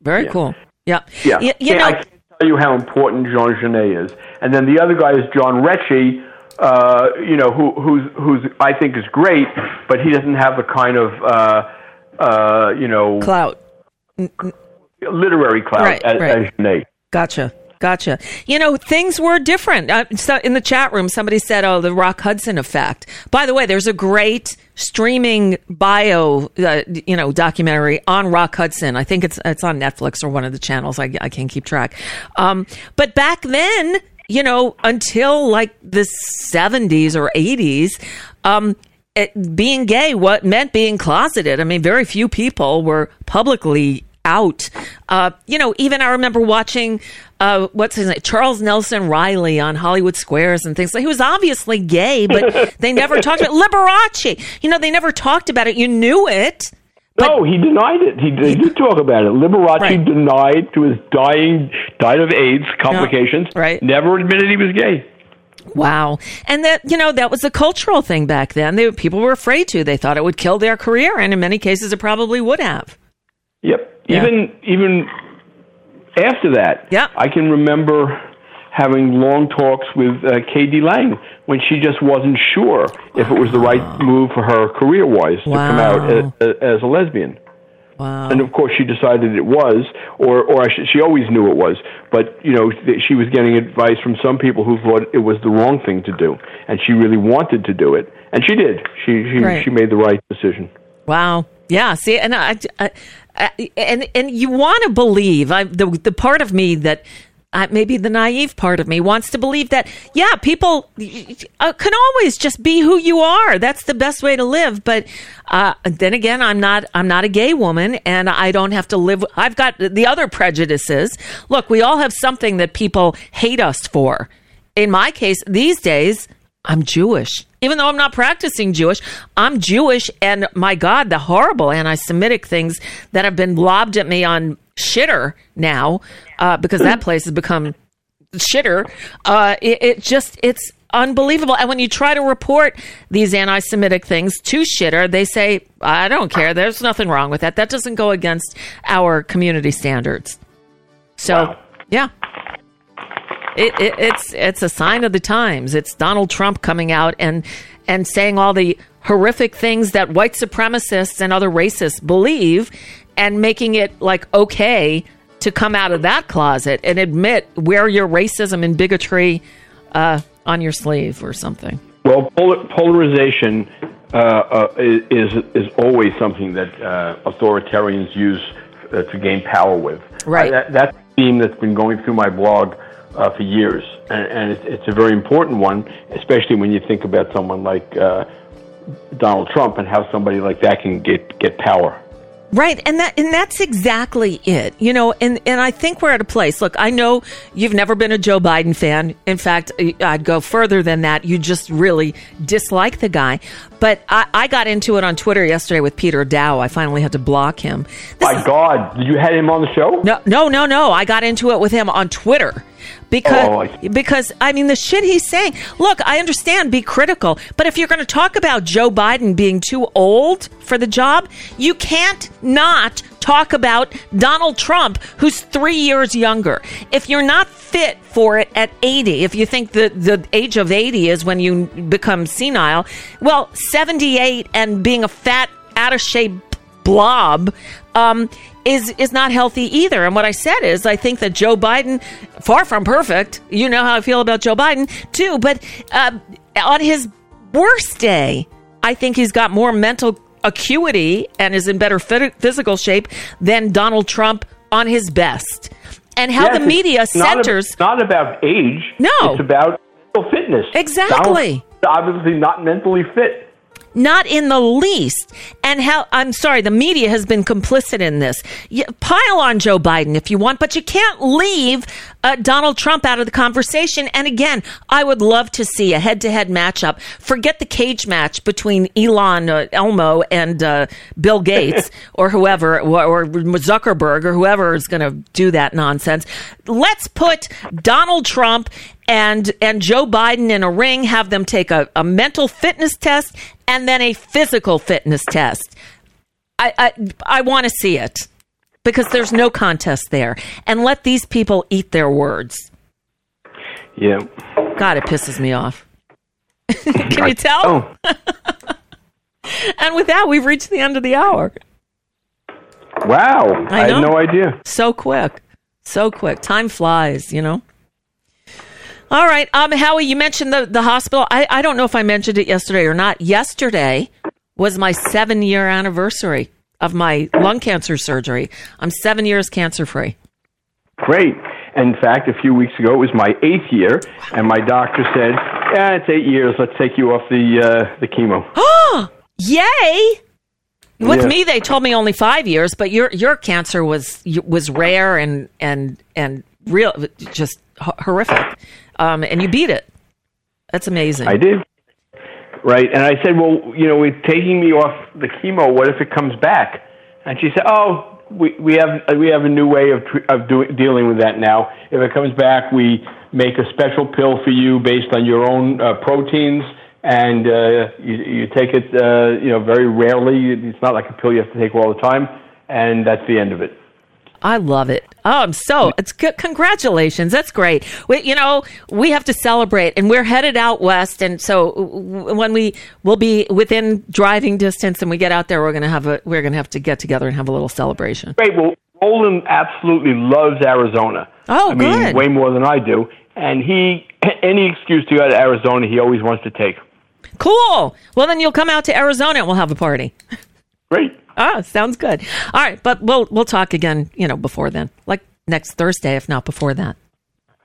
very Yeah. cool. Yeah. Yeah, Y- you know, I can't tell you how important Jean Genet is. And then the other guy is John Rechy, uh, you know, who, who's who's I think is great, but he doesn't have the kind of uh, uh, you know clout. literary clout Right, as, right. as Genet. Gotcha. Gotcha. You know, things were different. Uh, in the chat room, somebody said, "Oh, the Rock Hudson effect." By the way, there's a great streaming bio, uh, you know, documentary on Rock Hudson. I think it's it's on Netflix or one of the channels. I, I can't keep track. Um, but back then, you know, until like the 70s or 80s, um, it, being gay what meant being closeted. I mean, very few people were publicly out. Uh, you know, even I remember watching uh, what's his name, Charles Nelson Reilly on Hollywood Squares and things like. He was obviously gay, but they never talked about Liberace. You know, they never talked about it. You knew it. No, he denied it. He, he did talk about it. Liberace Right. denied to his dying, died of AIDS complications. right. Never admitted he was gay. Wow. And that, you know, that was a cultural thing back then. They, people were afraid to. They thought it would kill their career, and in many cases, it probably would have. Yep. Yeah. Even even after that, Yeah. I can remember having long talks with uh, k.d. lang when she just wasn't sure if it was the right move for her career wise to come out as, as a lesbian. Wow. And of course, she decided it was, or or should, she always knew it was. But you know, th- she was getting advice from some people who thought it was the wrong thing to do, and she really wanted to do it, and she did. She she Right. she made the right decision. Wow. Yeah. See, and I, I, I and and you want to believe. I the the part of me that. Uh, maybe the naive part of me wants to believe that, yeah, people uh, can always just be who you are. That's the best way to live. But uh, then again, I'm not. I'm not a gay woman, and I don't have to live. I've got the other prejudices. Look, we all have something that people hate us for. In my case, these days, I'm Jewish. Even though I'm not practicing Jewish, I'm Jewish. And my God, the horrible anti Semitic things that have been lobbed at me on shitter now, uh, because that place has become shitter. Uh, it, it just, it's unbelievable. And when you try to report these anti Semitic things to shitter, they say, I don't care. There's nothing wrong with that. That doesn't go against our community standards. So, yeah. It, it, it's it's a sign of the times. It's Donald Trump coming out and and saying all the horrific things that white supremacists and other racists believe, and making it like okay to come out of that closet and admit wear your racism and bigotry uh, on your sleeve or something. Well, polar, polarization uh, uh, is is always something that uh, authoritarians use uh, to gain power with. Right. Uh, that, that's theme that's been going through my blog uh, for years, and, and it's, it's a very important one, especially when you think about someone like uh, Donald Trump and how somebody like that can get get power. Right, and that and that's exactly it. You know, and and I think we're at a place. Look, I know you've never been a Joe Biden fan. In fact, I'd go further than that. You just really dislike the guy. But I, I got into it on Twitter yesterday with Peter Daou. I finally had to block him. My God, did you had him on the show? No, no, no, no. I got into it with him on Twitter because Oh, I because I mean the shit he's saying. Look, I understand be critical, but if you're going to talk about Joe Biden being too old for the job, you can't not talk about Donald Trump, who's three years younger. If you're not fit for it at 80, if you think that the age of 80 is when you become senile, well, 78 and being a fat, out of shape blob um, is is not healthy either. And what I said is, I think that Joe Biden, far from perfect, you know how I feel about Joe Biden too, but uh, on his worst day, I think he's got more mental acuity and is in better phys- physical shape than Donald Trump on his best. And how Yes, the media it's not a- centers. not about age. No. It's about mental fitness. Exactly. Donald's obviously not mentally fit. Not in the least. And how, I'm sorry, the media has been complicit in this. You, pile on Joe Biden if you want, but you can't leave uh, Donald Trump out of the conversation. And again, I would love to see a head to head matchup. Forget the cage match between Elon uh, Elmo and uh, Bill Gates or whoever, or, or Zuckerberg or whoever is going to do that nonsense. Let's put Donald Trump and and Joe Biden in a ring, have them take a, a mental fitness test and then a physical fitness test. I I, I want to see it because there's no contest there, and let these people eat their words. Yeah. God, it pisses me off. Can you tell? Oh. and with that, we've reached the end of the hour. Wow. I I, had no idea. So quick. So quick. Time flies, you know? All right. Um, Howie, you mentioned the, the hospital. I, I don't know if I mentioned it yesterday or not. Yesterday was my seven year anniversary of my lung cancer surgery. I'm seven years cancer free. Great. In fact, a few weeks ago, it was my eighth year, and my doctor said, "Yeah, it's eight years. Let's take you off the uh, the chemo." Oh, yay! With Yeah. me, they told me only five years, but your your cancer was was rare and and and real, just horrific, um, and you beat it. That's amazing. I did. Right, and I said, "Well, you know, with taking me off the chemo, what if it comes back?" And she said, "Oh, we we have we have a new way of of doing dealing with that now. If it comes back, we make a special pill for you based on your own uh, proteins." And uh, you, you take it, uh, you know, very rarely. It's not like a pill you have to take all the time, and that's the end of it. I love it. Oh, I'm so it's good. Congratulations. That's great. We, you know, we have to celebrate and we're headed out west. And so when we will be within driving distance and we get out there, we're going to have a, we're to have to get together and have a little celebration. Great. Well, Roland absolutely loves Arizona. Oh, I mean, good. way more than I do. And he, any excuse to go to Arizona, he always wants to take. Cool. Well, then you'll come out to Arizona and we'll have a party. Great. Ah, sounds good. All right, but we'll we'll talk again, you know, before then, like next Thursday, if not before that.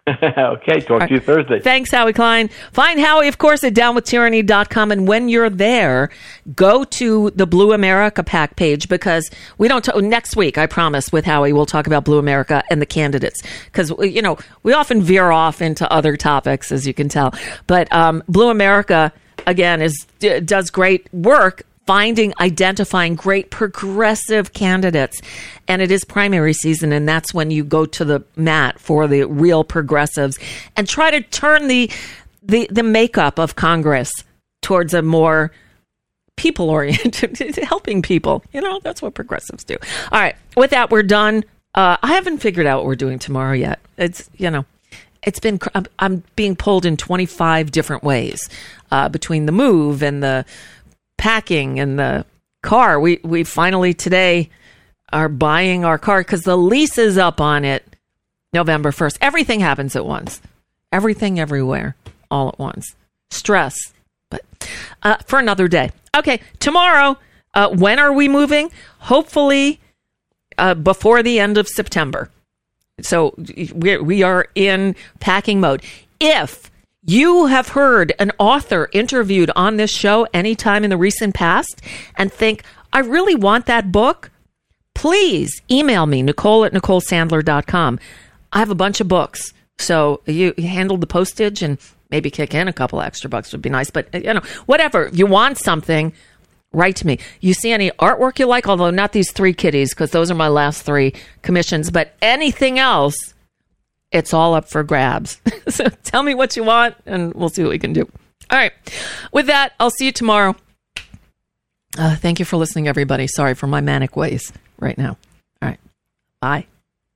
okay, talk to you Thursday. Thanks, Howie Klein. Find Howie, of course, at downwithtyranny.com. And when you're there, go to the Blue America PAC page because we don't, t- next week, I promise, with Howie, we'll talk about Blue America and the candidates. Because, you know, we often veer off into other topics, as you can tell. But um, Blue America, again, is d- does great work finding, identifying great progressive candidates. And it is primary season, and that's when you go to the mat for the real progressives and try to turn the the, the makeup of Congress towards a more people oriented, helping people. You know, that's what progressives do. All right. With that, we're done. Uh, I haven't figured out what we're doing tomorrow yet. It's, you know, it's been, I'm, I'm being pulled in 25 different ways uh, between the move and the packing and the car. We, we finally today are buying our car because the lease is up on it November 1st. Everything happens at once. Everything everywhere all at once. Stress. But uh, for another day. Okay, tomorrow, uh, when are we moving? Hopefully uh, before the end of September. So we we are in packing mode. If you have heard an author interviewed on this show anytime in the recent past and think, I really want that book, please email me, Nicole at NicoleSandler.com. I have a bunch of books. So you, handle the postage and maybe kick in a couple extra bucks would be nice. But, you know, whatever. You want something, write to me. You see any artwork you like, although not these three kitties, because those are my last three commissions. But anything else, it's all up for grabs. so tell me what you want, and we'll see what we can do. All right. With that, I'll see you tomorrow. Uh, thank you for listening, everybody. Sorry for my manic ways right now. All right. Bye.